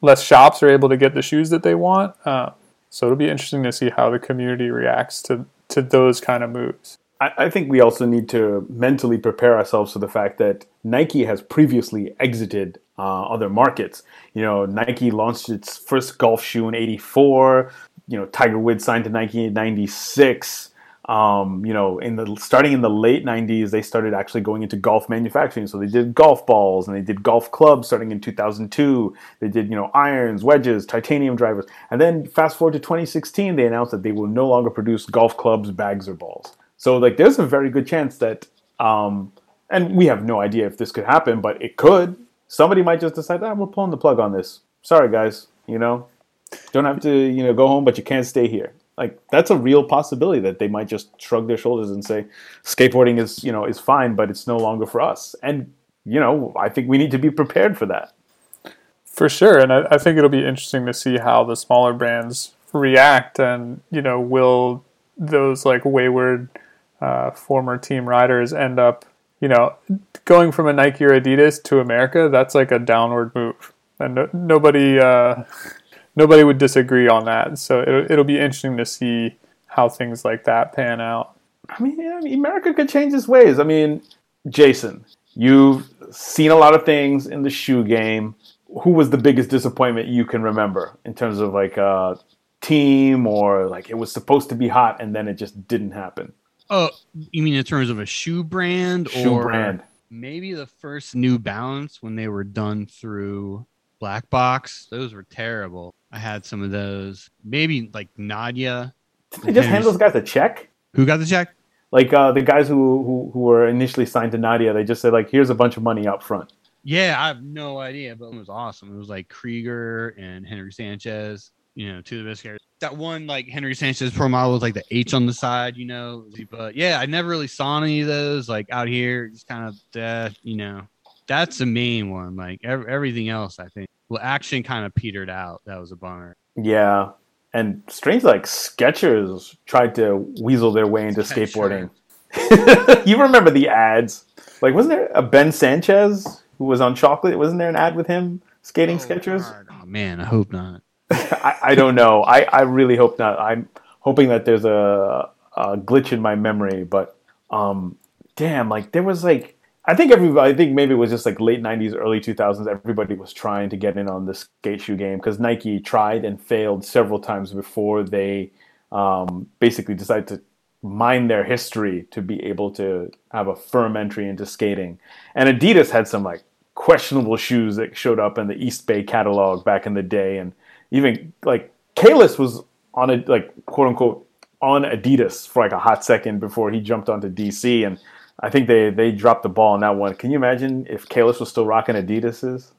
less shops are able to get the shoes that they want. Uh, so it'll be interesting to see how the community reacts to to those kind of moves. I, I think we also need to mentally prepare ourselves for the fact that Nike has previously exited uh, other markets. You know, Nike launched its first golf shoe in '84. You know, Tiger Woods signed to Nike in '96. Um, you know, in the starting in the late '90s, they started actually going into golf manufacturing. So they did golf balls and they did golf clubs starting in 2002. They did you know irons, wedges, titanium drivers, and then fast forward to 2016, they announced that they will no longer produce golf clubs, bags, or balls. So like, there's a very good chance that, um, and we have no idea if this could happen, but it could. Somebody might just decide, ah, we're pulling the plug on this. Sorry, guys. You know, don't have to you know go home, but you can't stay here like that's a real possibility that they might just shrug their shoulders and say skateboarding is you know is fine but it's no longer for us. And you know i think we need to be prepared for that. For sure. And i, I think it'll be interesting to see how the smaller brands react and you know will those like wayward uh, former team riders end up you know going from a nike or adidas to Emerica? That's like a downward move. And no, nobody uh, nobody would disagree on that. So it'll, it'll be interesting to see how things like that pan out. I mean, I mean, Emerica could change its ways. I mean, Jason, you've seen a lot of things in the shoe game. Who was the biggest disappointment you can remember in terms of like a team or like it was supposed to be hot and then it just didn't happen? Oh, you mean in terms of a shoe brand Shoe or brand. maybe the first New Balance when they were done through Black Box? Those were terrible. I had some of those. Maybe like Nadia. Did they just hand those guys a check? Who got the check? Like uh, the guys who, who who were initially signed to Nadia, they just said like, "Here's a bunch of money up front." Yeah, I have no idea, but it was awesome. It was like Krieger and Henry Sanchez, you know, two of the best guys. That one, like Henry Sanchez pro model was like the H on the side, you know. But yeah, I never really saw any of those like out here, just kind of, uh, you know, that's the main one. Like ev- everything else, I think. Well, Axion kind of petered out. That was a bummer. Yeah, and strange like Skechers tried to weasel their way into skateboarding. [laughs] you remember the ads? Like, wasn't there a Ben Sanchez who was on chocolate? Wasn't there an ad with him skating Skechers? God. Oh man, I hope not. [laughs] I, I don't know. I, I really hope not. I'm hoping that there's a, a glitch in my memory, but um, damn, like there was like I think everybody. I think maybe it was just like late '90s, early 2000s. Everybody was trying to get in on the skate shoe game because Nike tried and failed several times before they um, basically decided to mine their history to be able to have a firm entry into skating. And Adidas had some like questionable shoes that showed up in the East Bay catalog back in the day, and even like Kalis was on a like quote unquote on Adidas for like a hot second before he jumped onto DC, and I think they they dropped the ball on that one. Can you imagine if Kalis was still rocking Adidas's?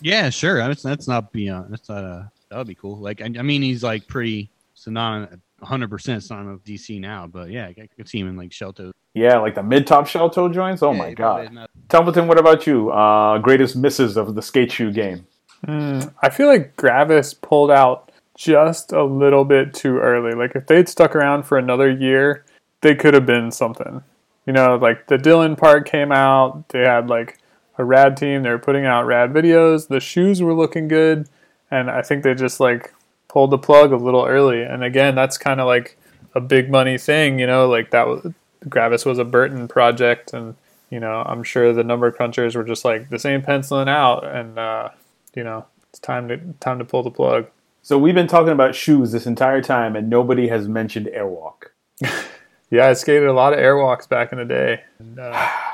Yeah, sure. That's that's not beyond. That's not a. That would be cool. Like I, I mean, he's like pretty synonymous, 100 percent synonymous with DC now. But yeah, I could see him in like Shelto. Yeah, like the mid top shell toe joints. Oh Yeah, my god. probably not- Templeton, what about you? Uh, greatest misses of the skate shoe game. Hmm, I feel like Gravis pulled out just a little bit too early. Like if they'd stuck around for another year, they could have been something. You know, like the Dylan part came out. They had like a rad team. They were putting out rad videos. The shoes were looking good, and I think they just like pulled the plug a little early. And again, that's kind of like a big money thing. You know, like that was Gravis was a Burton project, and you know, I'm sure the number crunchers were just like this ain't penciling out, and uh, you know, it's time to time to pull the plug. So we've been talking about shoes this entire time, and nobody has mentioned Airwalk. [laughs] Yeah, I skated a lot of airwalks back in the day. And, uh, [sighs]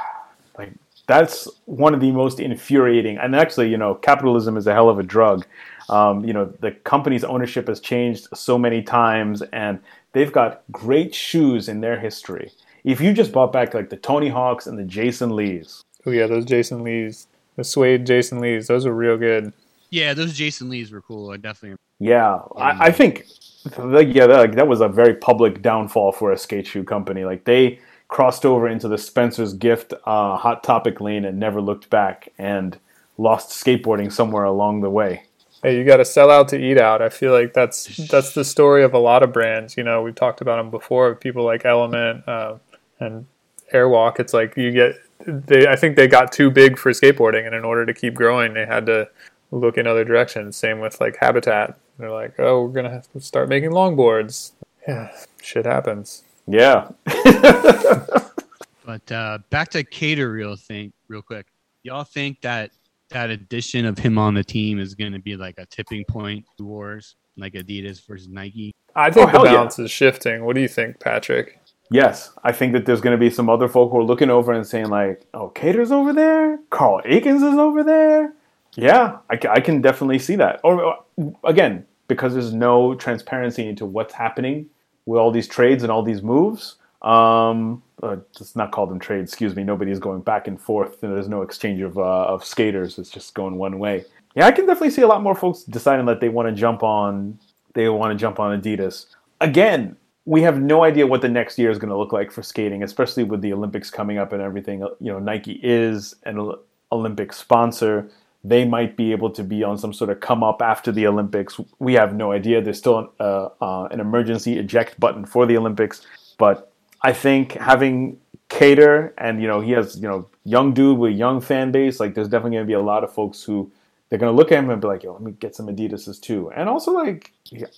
Like that's one of the most infuriating. And actually, you know, capitalism is a hell of a drug. Um, you know, the company's ownership has changed so many times, and they've got great shoes in their history. If you just bought back like the Tony Hawks and the Jason Lees, oh yeah, those Jason Lees, the suede Jason Lees, those were real good. Yeah, those Jason Lees were cool. I definitely. Yeah, I, I think, like, yeah, that, like, that was a very public downfall for a skate shoe company. Like they crossed over into the Spencer's Gift uh, hot topic lane and never looked back, and lost skateboarding somewhere along the way. Hey, you got to sell out to eat out. I feel like that's that's the story of a lot of brands. You know, we've talked about them before. People like Element uh, and Airwalk. It's like you get they. I think they got too big for skateboarding, and in order to keep growing, they had to look in other directions. Same with like Habitat. They're like, oh, we're gonna have to start making longboards. Yeah, shit happens. Yeah, [laughs] But uh, back to Kader real thing, real quick. Y'all think that that addition of him on the team is going to be like a tipping point to wars, like Adidas versus Nike? I think Oh, the hell yeah. balance is shifting. What do you think, Patrick? yes, I think that there's going to be some other folk who are looking over and saying like, "Oh, Kader's over there. Carl Aikens is over there." Yeah, I, I can definitely see that. Or again, because there's no transparency into what's happening with all these trades and all these moves. Um, uh, let's not call them trades. Excuse me. Nobody's going back and forth. And there's no exchange of uh, of skaters. It's just going one way. Yeah, I can definitely see a lot more folks deciding that they want to jump on. They want to jump on Adidas again. We have no idea what the next year is going to look like for skating, especially with the Olympics coming up and everything. You know, Nike is an Olympic sponsor. They might be able to be on some sort of come up after the Olympics. We have no idea. There's still an, uh, uh, an emergency eject button for the Olympics, but I think having Kader and you know he has you know young dude with young fan base. Like there's definitely going to be a lot of folks who they're going to look at him and be like, "Yo, let me get some Adidas's too." And also like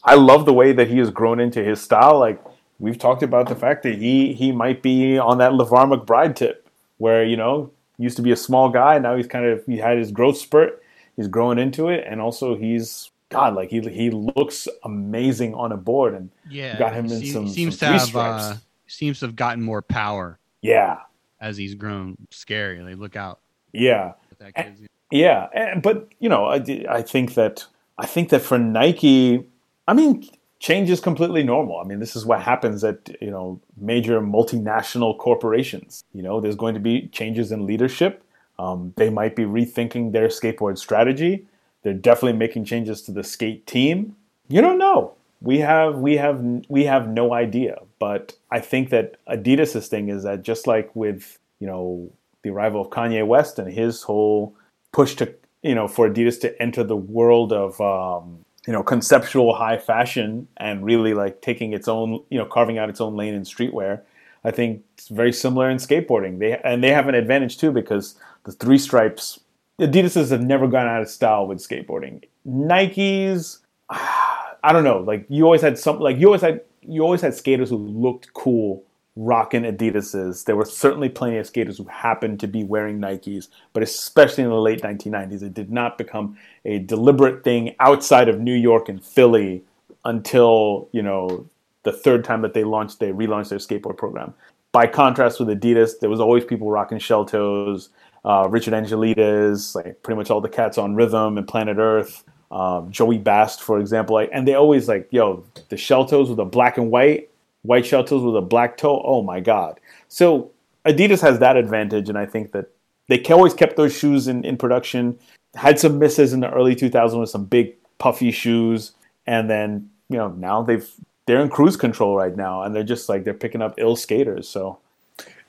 I love the way that he has grown into his style. Like we've talked about the fact that he he might be on that Lavar McBride tip, where you know used to be a small guy, now he's kind of he had his growth spurt. He's growing into it, and also he's God, like he he looks amazing on a board, and Yeah, Got him in he some- seems some to have uh, seems to have gotten more power yeah, as he's grown. Scary. Like look out. yeah. kid's- Yeah, and, but you know, I, I think that I think that for Nike, I mean, change is completely normal. I mean, this is what happens at you know major multinational corporations. You know, there's going to be changes in leadership. Um, they might be rethinking their skateboard strategy. They're definitely making changes to the skate team. You don't know. We have we have we have no idea. But I think that Adidas's thing is that just like with you know the arrival of Kanye West and his whole push to you know for Adidas to enter the world of um, you know conceptual high fashion and really like taking its own you know carving out its own lane in streetwear. I think it's very similar in skateboarding. They and they have an advantage too because the three stripes. Adidas's have never gone out of style with skateboarding. Nikes, [sighs] I don't know. Like you always had some. Like you always had you always had skaters who looked cool rocking Adidas's. There were certainly plenty of skaters who happened to be wearing Nikes, but especially in the late 1990s, it did not become a deliberate thing outside of New York and Philly until you know the third time that they launched, they relaunched their skateboard program. By contrast with Adidas, there was always people rocking shell toes. uh, Richard Angelides, like pretty much all the cats on Rhythm and Planet Earth, um, Joey Bast, for example. Like, and they always like, yo, the shell toes with a black and white, white shell toes with a black toe. Oh my god! So Adidas has that advantage, and I think that they always kept those shoes in, in production. Had some misses in the early 2000s with some big puffy shoes, and then you know now they've they're in cruise control right now, and they're just like they're picking up ill skaters. So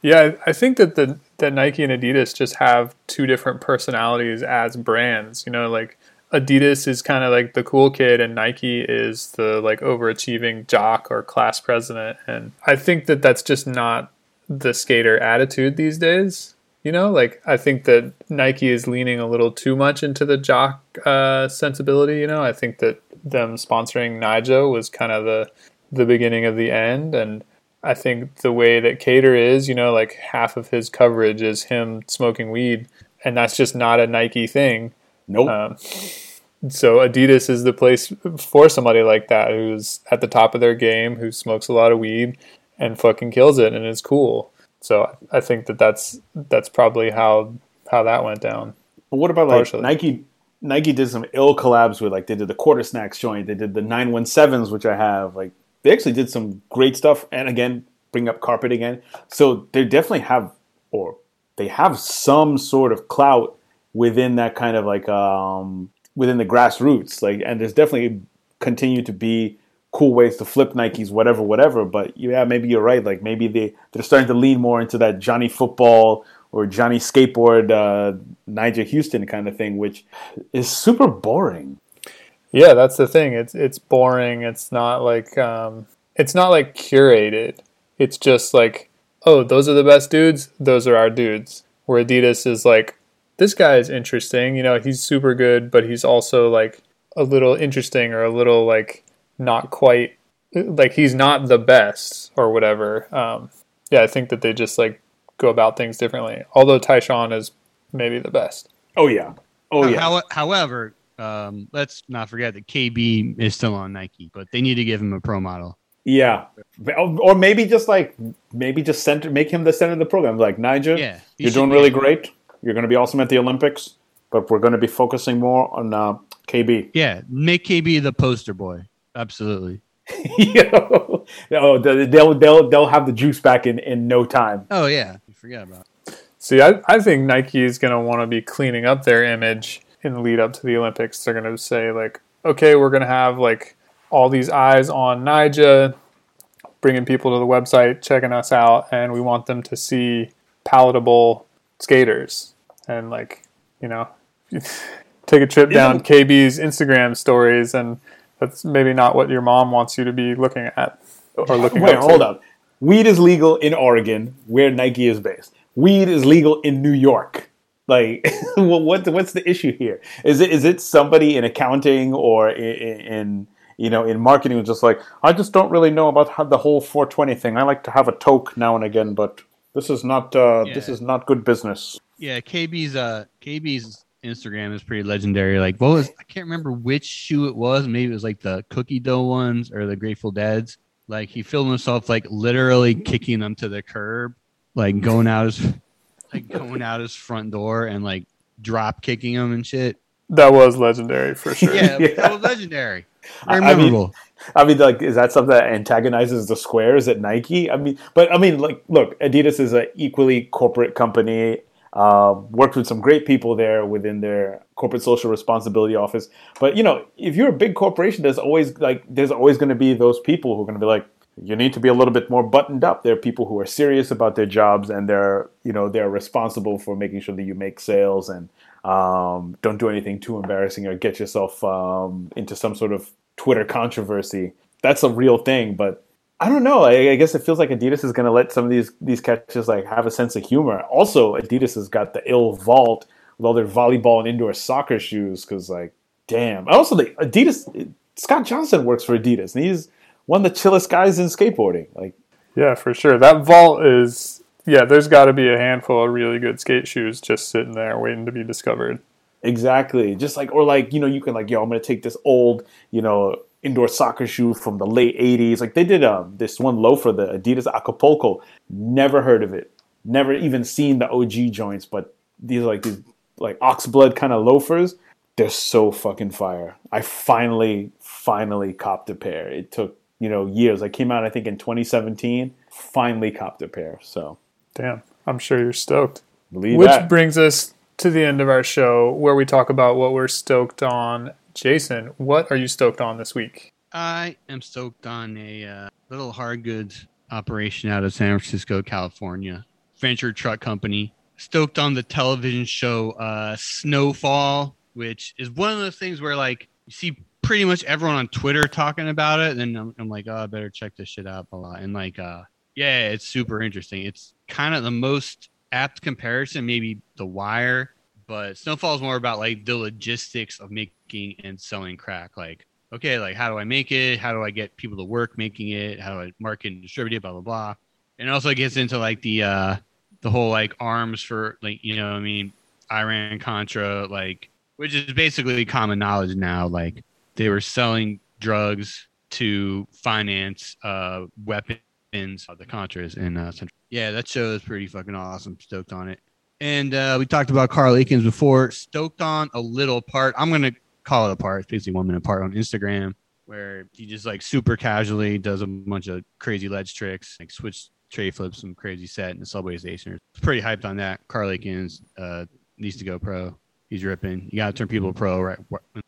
yeah, I think that the that Nike and Adidas just have two different personalities as brands. You know, like Adidas is kind of like the cool kid, and Nike is the like overachieving jock or class president. And I think that that's just not the skater attitude these days. You know, like I think that Nike is leaning a little too much into the jock uh, sensibility. You know, I think that them sponsoring Nyjah was kind of the the beginning of the end, and I think the way that Kader is, you know, like half of his coverage is him smoking weed, and that's just not a Nike thing. Nope. Um, so Adidas is the place for somebody like that who's at the top of their game, who smokes a lot of weed and fucking kills it and is cool. So I think that that's that's probably how how that went down. But what about like Partially. Nike? Nike did some ill collabs with like they did the quarter snacks joint, they did the nine one sevens, which I have. Like they actually did some great stuff. And again, bring up carpet again. So they definitely have, or they have some sort of clout within that kind of like um within the grassroots. Like, and there's definitely continue to be cool ways to flip Nikes, whatever, whatever. But yeah, maybe you're right. Like maybe they they're starting to lean more into that Johnny Football or Johnny Skateboard, uh, Nyjah Huston kind of thing, which is super boring. Yeah, that's the thing. It's it's boring. It's not like um, it's not like curated. It's just like, oh, those are the best dudes. Those are our dudes. Where Adidas is like, this guy is interesting. You know, he's super good, but he's also like a little interesting or a little like not quite like he's not the best or whatever. Um, yeah, I think that they just like go about things differently. Although Tyshawn is maybe the best. Oh yeah, oh yeah. How- however, um, let's not forget that KB is still on Nike, but they need to give him a pro model. Yeah, or maybe just like maybe just center, make him the center of the program. Like Nyjah, Yeah, you're doing really great. You're going to be awesome at the Olympics, but we're going to be focusing more on uh, KB. Yeah, make KB the poster boy. Absolutely. [laughs] Yo, oh, they'll they'll they'll have the juice back in in no time. Oh yeah, you forget about. It. See, I, I think Nike is going to want to be cleaning up their image in the lead up to the Olympics. They're going to say, like, okay, we're going to have like all these eyes on Nyjah, bringing people to the website, checking us out, and we want them to see palatable skaters. And, like, you know, [laughs] take a trip down KB's Instagram stories, and that's maybe not what your mom wants you to be looking at or [laughs] looking Wait, up to. hold up. Weed is legal in Oregon, where Nike is based. Weed is legal in New York. Like, [laughs] well, what what's the issue here? Is it is it somebody in accounting or in, in you know in marketing who's just like, I just don't really know about how the whole 420 thing. I like to have a toke now and again, but this is not uh, this is not good business. Yeah, KB's uh KB's Instagram is pretty legendary. Like, what was I can't remember which shoe it was. Maybe it was like the cookie dough ones or the Grateful Dead's. Like he filmed himself like literally kicking them to the curb, like going out his [laughs] like going out his front door and like drop kicking them and shit. That was legendary for sure. Yeah, [laughs] Yeah. that [laughs] was legendary. I- I mean- I mean, like, is that something that antagonizes the squares at Nike? I mean, but I mean, like, look, Adidas is an equally corporate company. Uh, worked with some great people there within their corporate social responsibility office. But you know, if you're a big corporation, there's always like, there's always going to be those people who are going to be like, you need to be a little bit more buttoned up. There are people who are serious about their jobs and they're, you know, they're responsible for making sure that you make sales and um, don't do anything too embarrassing or get yourself um, into some sort of Twitter controversy. That's a real thing, but I don't know. I, I guess it feels like Adidas is going to let some of these these catches like have a sense of humor. Also, Adidas has got the ill vault with all their volleyball and indoor soccer shoes. Because like, damn. Also, the Adidas Scott Johnson works for Adidas, and he's one of the chillest guys in skateboarding. Like, Yeah, for sure. That vault is yeah. There's got to be a handful of really good skate shoes just sitting there waiting to be discovered. Exactly. Just like, or like, you know, you can like, yo, I'm gonna take this old, you know, indoor soccer shoe from the late '80s. Like they did um, this one loafer, the Adidas Acapulco. Never heard of it. Never even seen the OG joints, but these like these like oxblood kind of loafers. They're so fucking fire. I finally, finally copped a pair. It took you know years. I came out I think in 2017. Finally copped a pair. So Damn, I'm sure you're stoked. believe Which that. brings us to the end of our show where we talk about what we're stoked on. Jason, what are you stoked on this week? I am stoked on a uh, little hard goods operation out of San Francisco, California. Venture truck company. Stoked on the television show uh, Snowfall, which is one of those things where like you see pretty much everyone on Twitter talking about it, and I'm, I'm like, oh, I better check this shit out a lot. And like, uh, yeah, it's super interesting. It's kind of the most apt comparison, maybe The Wire, but Snowfall is more about like the logistics of making and selling crack. Like, okay, like how do I make it? How do I get people to work making it? How do I market and distribute it? Blah blah blah. And also it gets into like the uh the whole like arms for like you know I mean Iran Contra like which is basically common knowledge now. Like they were selling drugs to finance uh weapons uh, the Contras in uh, Central. Yeah, that show is pretty fucking awesome. Stoked on it. And uh, we talked about Carl Aikens before. Stoked on a little part. I'm gonna call it a part. It's basically one minute part on Instagram where he just like super casually does a bunch of crazy ledge tricks, like switch tray flips, some crazy set in the subway station. Pretty hyped on that. Carl Aikens uh, needs to go pro. He's ripping. You gotta turn people pro, right?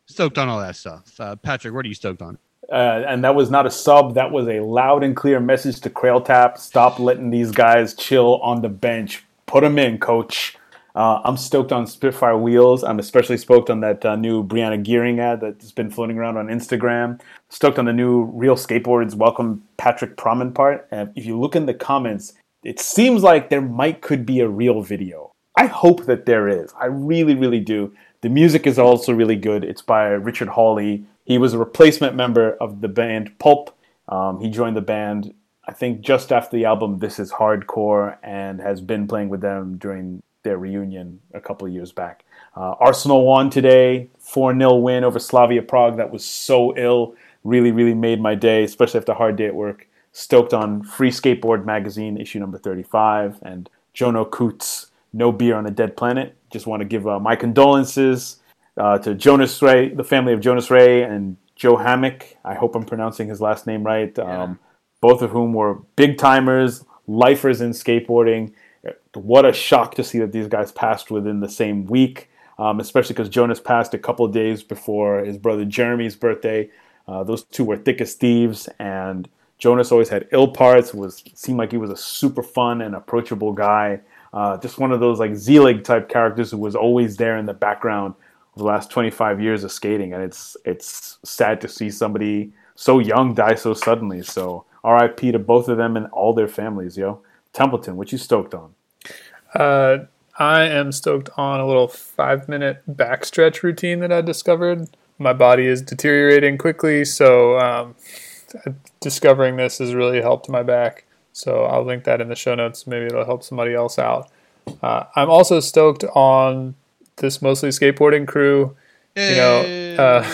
Stoked on all that stuff. Uh, Patrick, what are you stoked on? Uh, and that was not a sub. That was a loud and clear message to Crailtap. Stop letting these guys chill on the bench. Put them in, coach. Uh, I'm stoked on Spitfire wheels. I'm especially stoked on that uh, new Breana Geering ad that's been floating around on Instagram. Stoked on the new Real Skateboards Welcome Patrick Praman part. And if you look in the comments, it seems like there might could be a real video. I hope that there is. I really, really do. The music is also really good. It's by Richard Hawley. He was a replacement member of the band Pulp. Um, he joined the band, I think, just after the album This Is Hardcore and has been playing with them during their reunion a couple of years back. Uh, Arsenal won today, 4 0 win over Slavia Prague. That was so ill. Really, really made my day, especially after a hard day at work. Stoked on Free Skateboard Magazine, issue number 35, and Jono Coots, No Beer on a Dead Planet. Just want to give uh, my condolences uh, to Jonas Wray, the family of Jonas Wray, and Joe Hammock. I hope I'm pronouncing his last name right. Um, both of whom were big timers, lifers in skateboarding. What a shock to see that these guys passed within the same week, um, especially because Jonas passed a couple of days before his brother Jeremy's birthday. Uh, those two were thick as thieves, and Jonas always had ill parts. Was seemed like he was a super fun and approachable guy. Uh, just one of those like Zelig type characters who was always there in the background the last 25 years of skating, and it's it's sad to see somebody so young die so suddenly. So R.I.P. to both of them and all their families, yo. Templeton, what you stoked on? Uh, I am stoked on a little five minute backstretch routine that I discovered. My body is deteriorating quickly, so um, discovering this has really helped my back. So I'll link that in the show notes. Maybe it'll help somebody else out. Uh, I'm also stoked on this mostly skateboarding crew. You know, uh,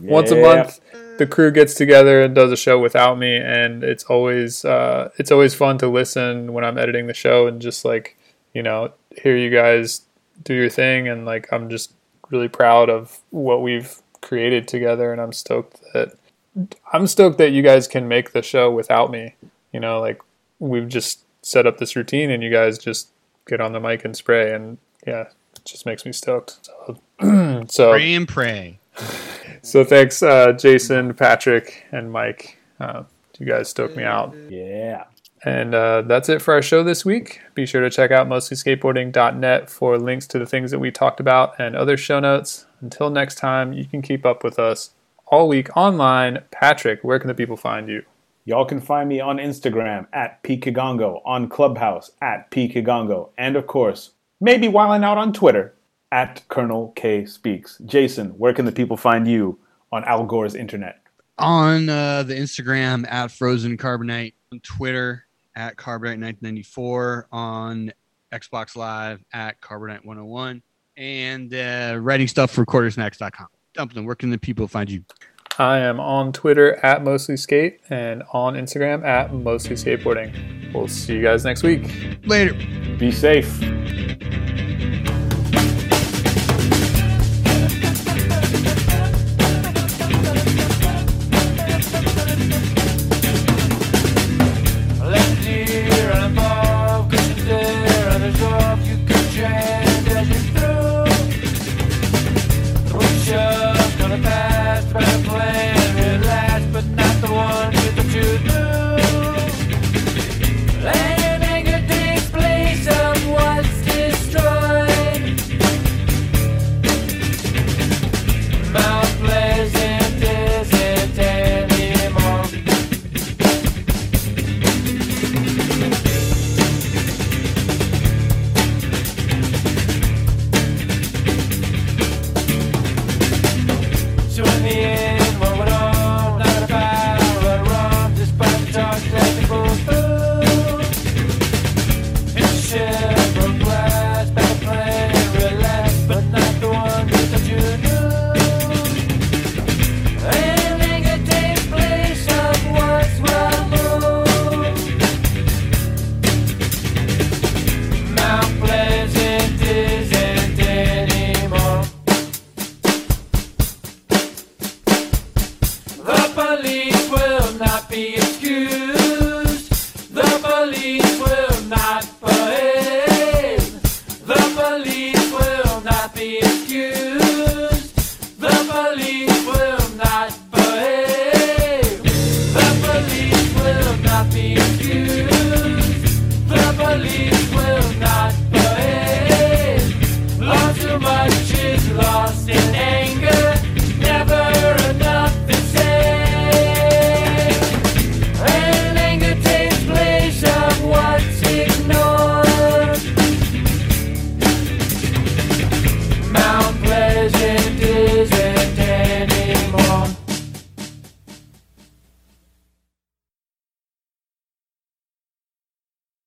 once a month the crew gets together and does a show without me and it's always uh, it's always fun to listen when i'm editing the show and just like you know hear you guys do your thing and like i'm just really proud of what we've created together and i'm stoked that i'm stoked that you guys can make the show without me. You know like we've just set up this routine and you guys just get on the mic and spray and yeah just makes me stoked so, [clears throat] so Pray and pray. so thanks, uh, Jason, Patrick, and Mike. Uh, you guys stoked me out. Yeah. And uh, that's it for our show this week. Be sure to check out mostlyskateboarding.net for links to the things that we talked about and other show notes. Until next time, you can keep up with us all week online. Patrick, where can the people find you? Y'all can find me on Instagram at pkigongo, on Clubhouse at pkigongo, and of course, maybe whiling out on Twitter at Colonel K Speaks. Jason, where can the people find you on Al Gore's internet? on uh, the Instagram at Frozen Carbonite, on Twitter at Carbonite1994, on Xbox Live at Carbonite101, and uh, writing stuff for quartersnacks.com. Dumpling, where can the people find you? I am on Twitter at mostly skate and on Instagram at mostly skateboarding. We'll see you guys next week. Later. Be safe.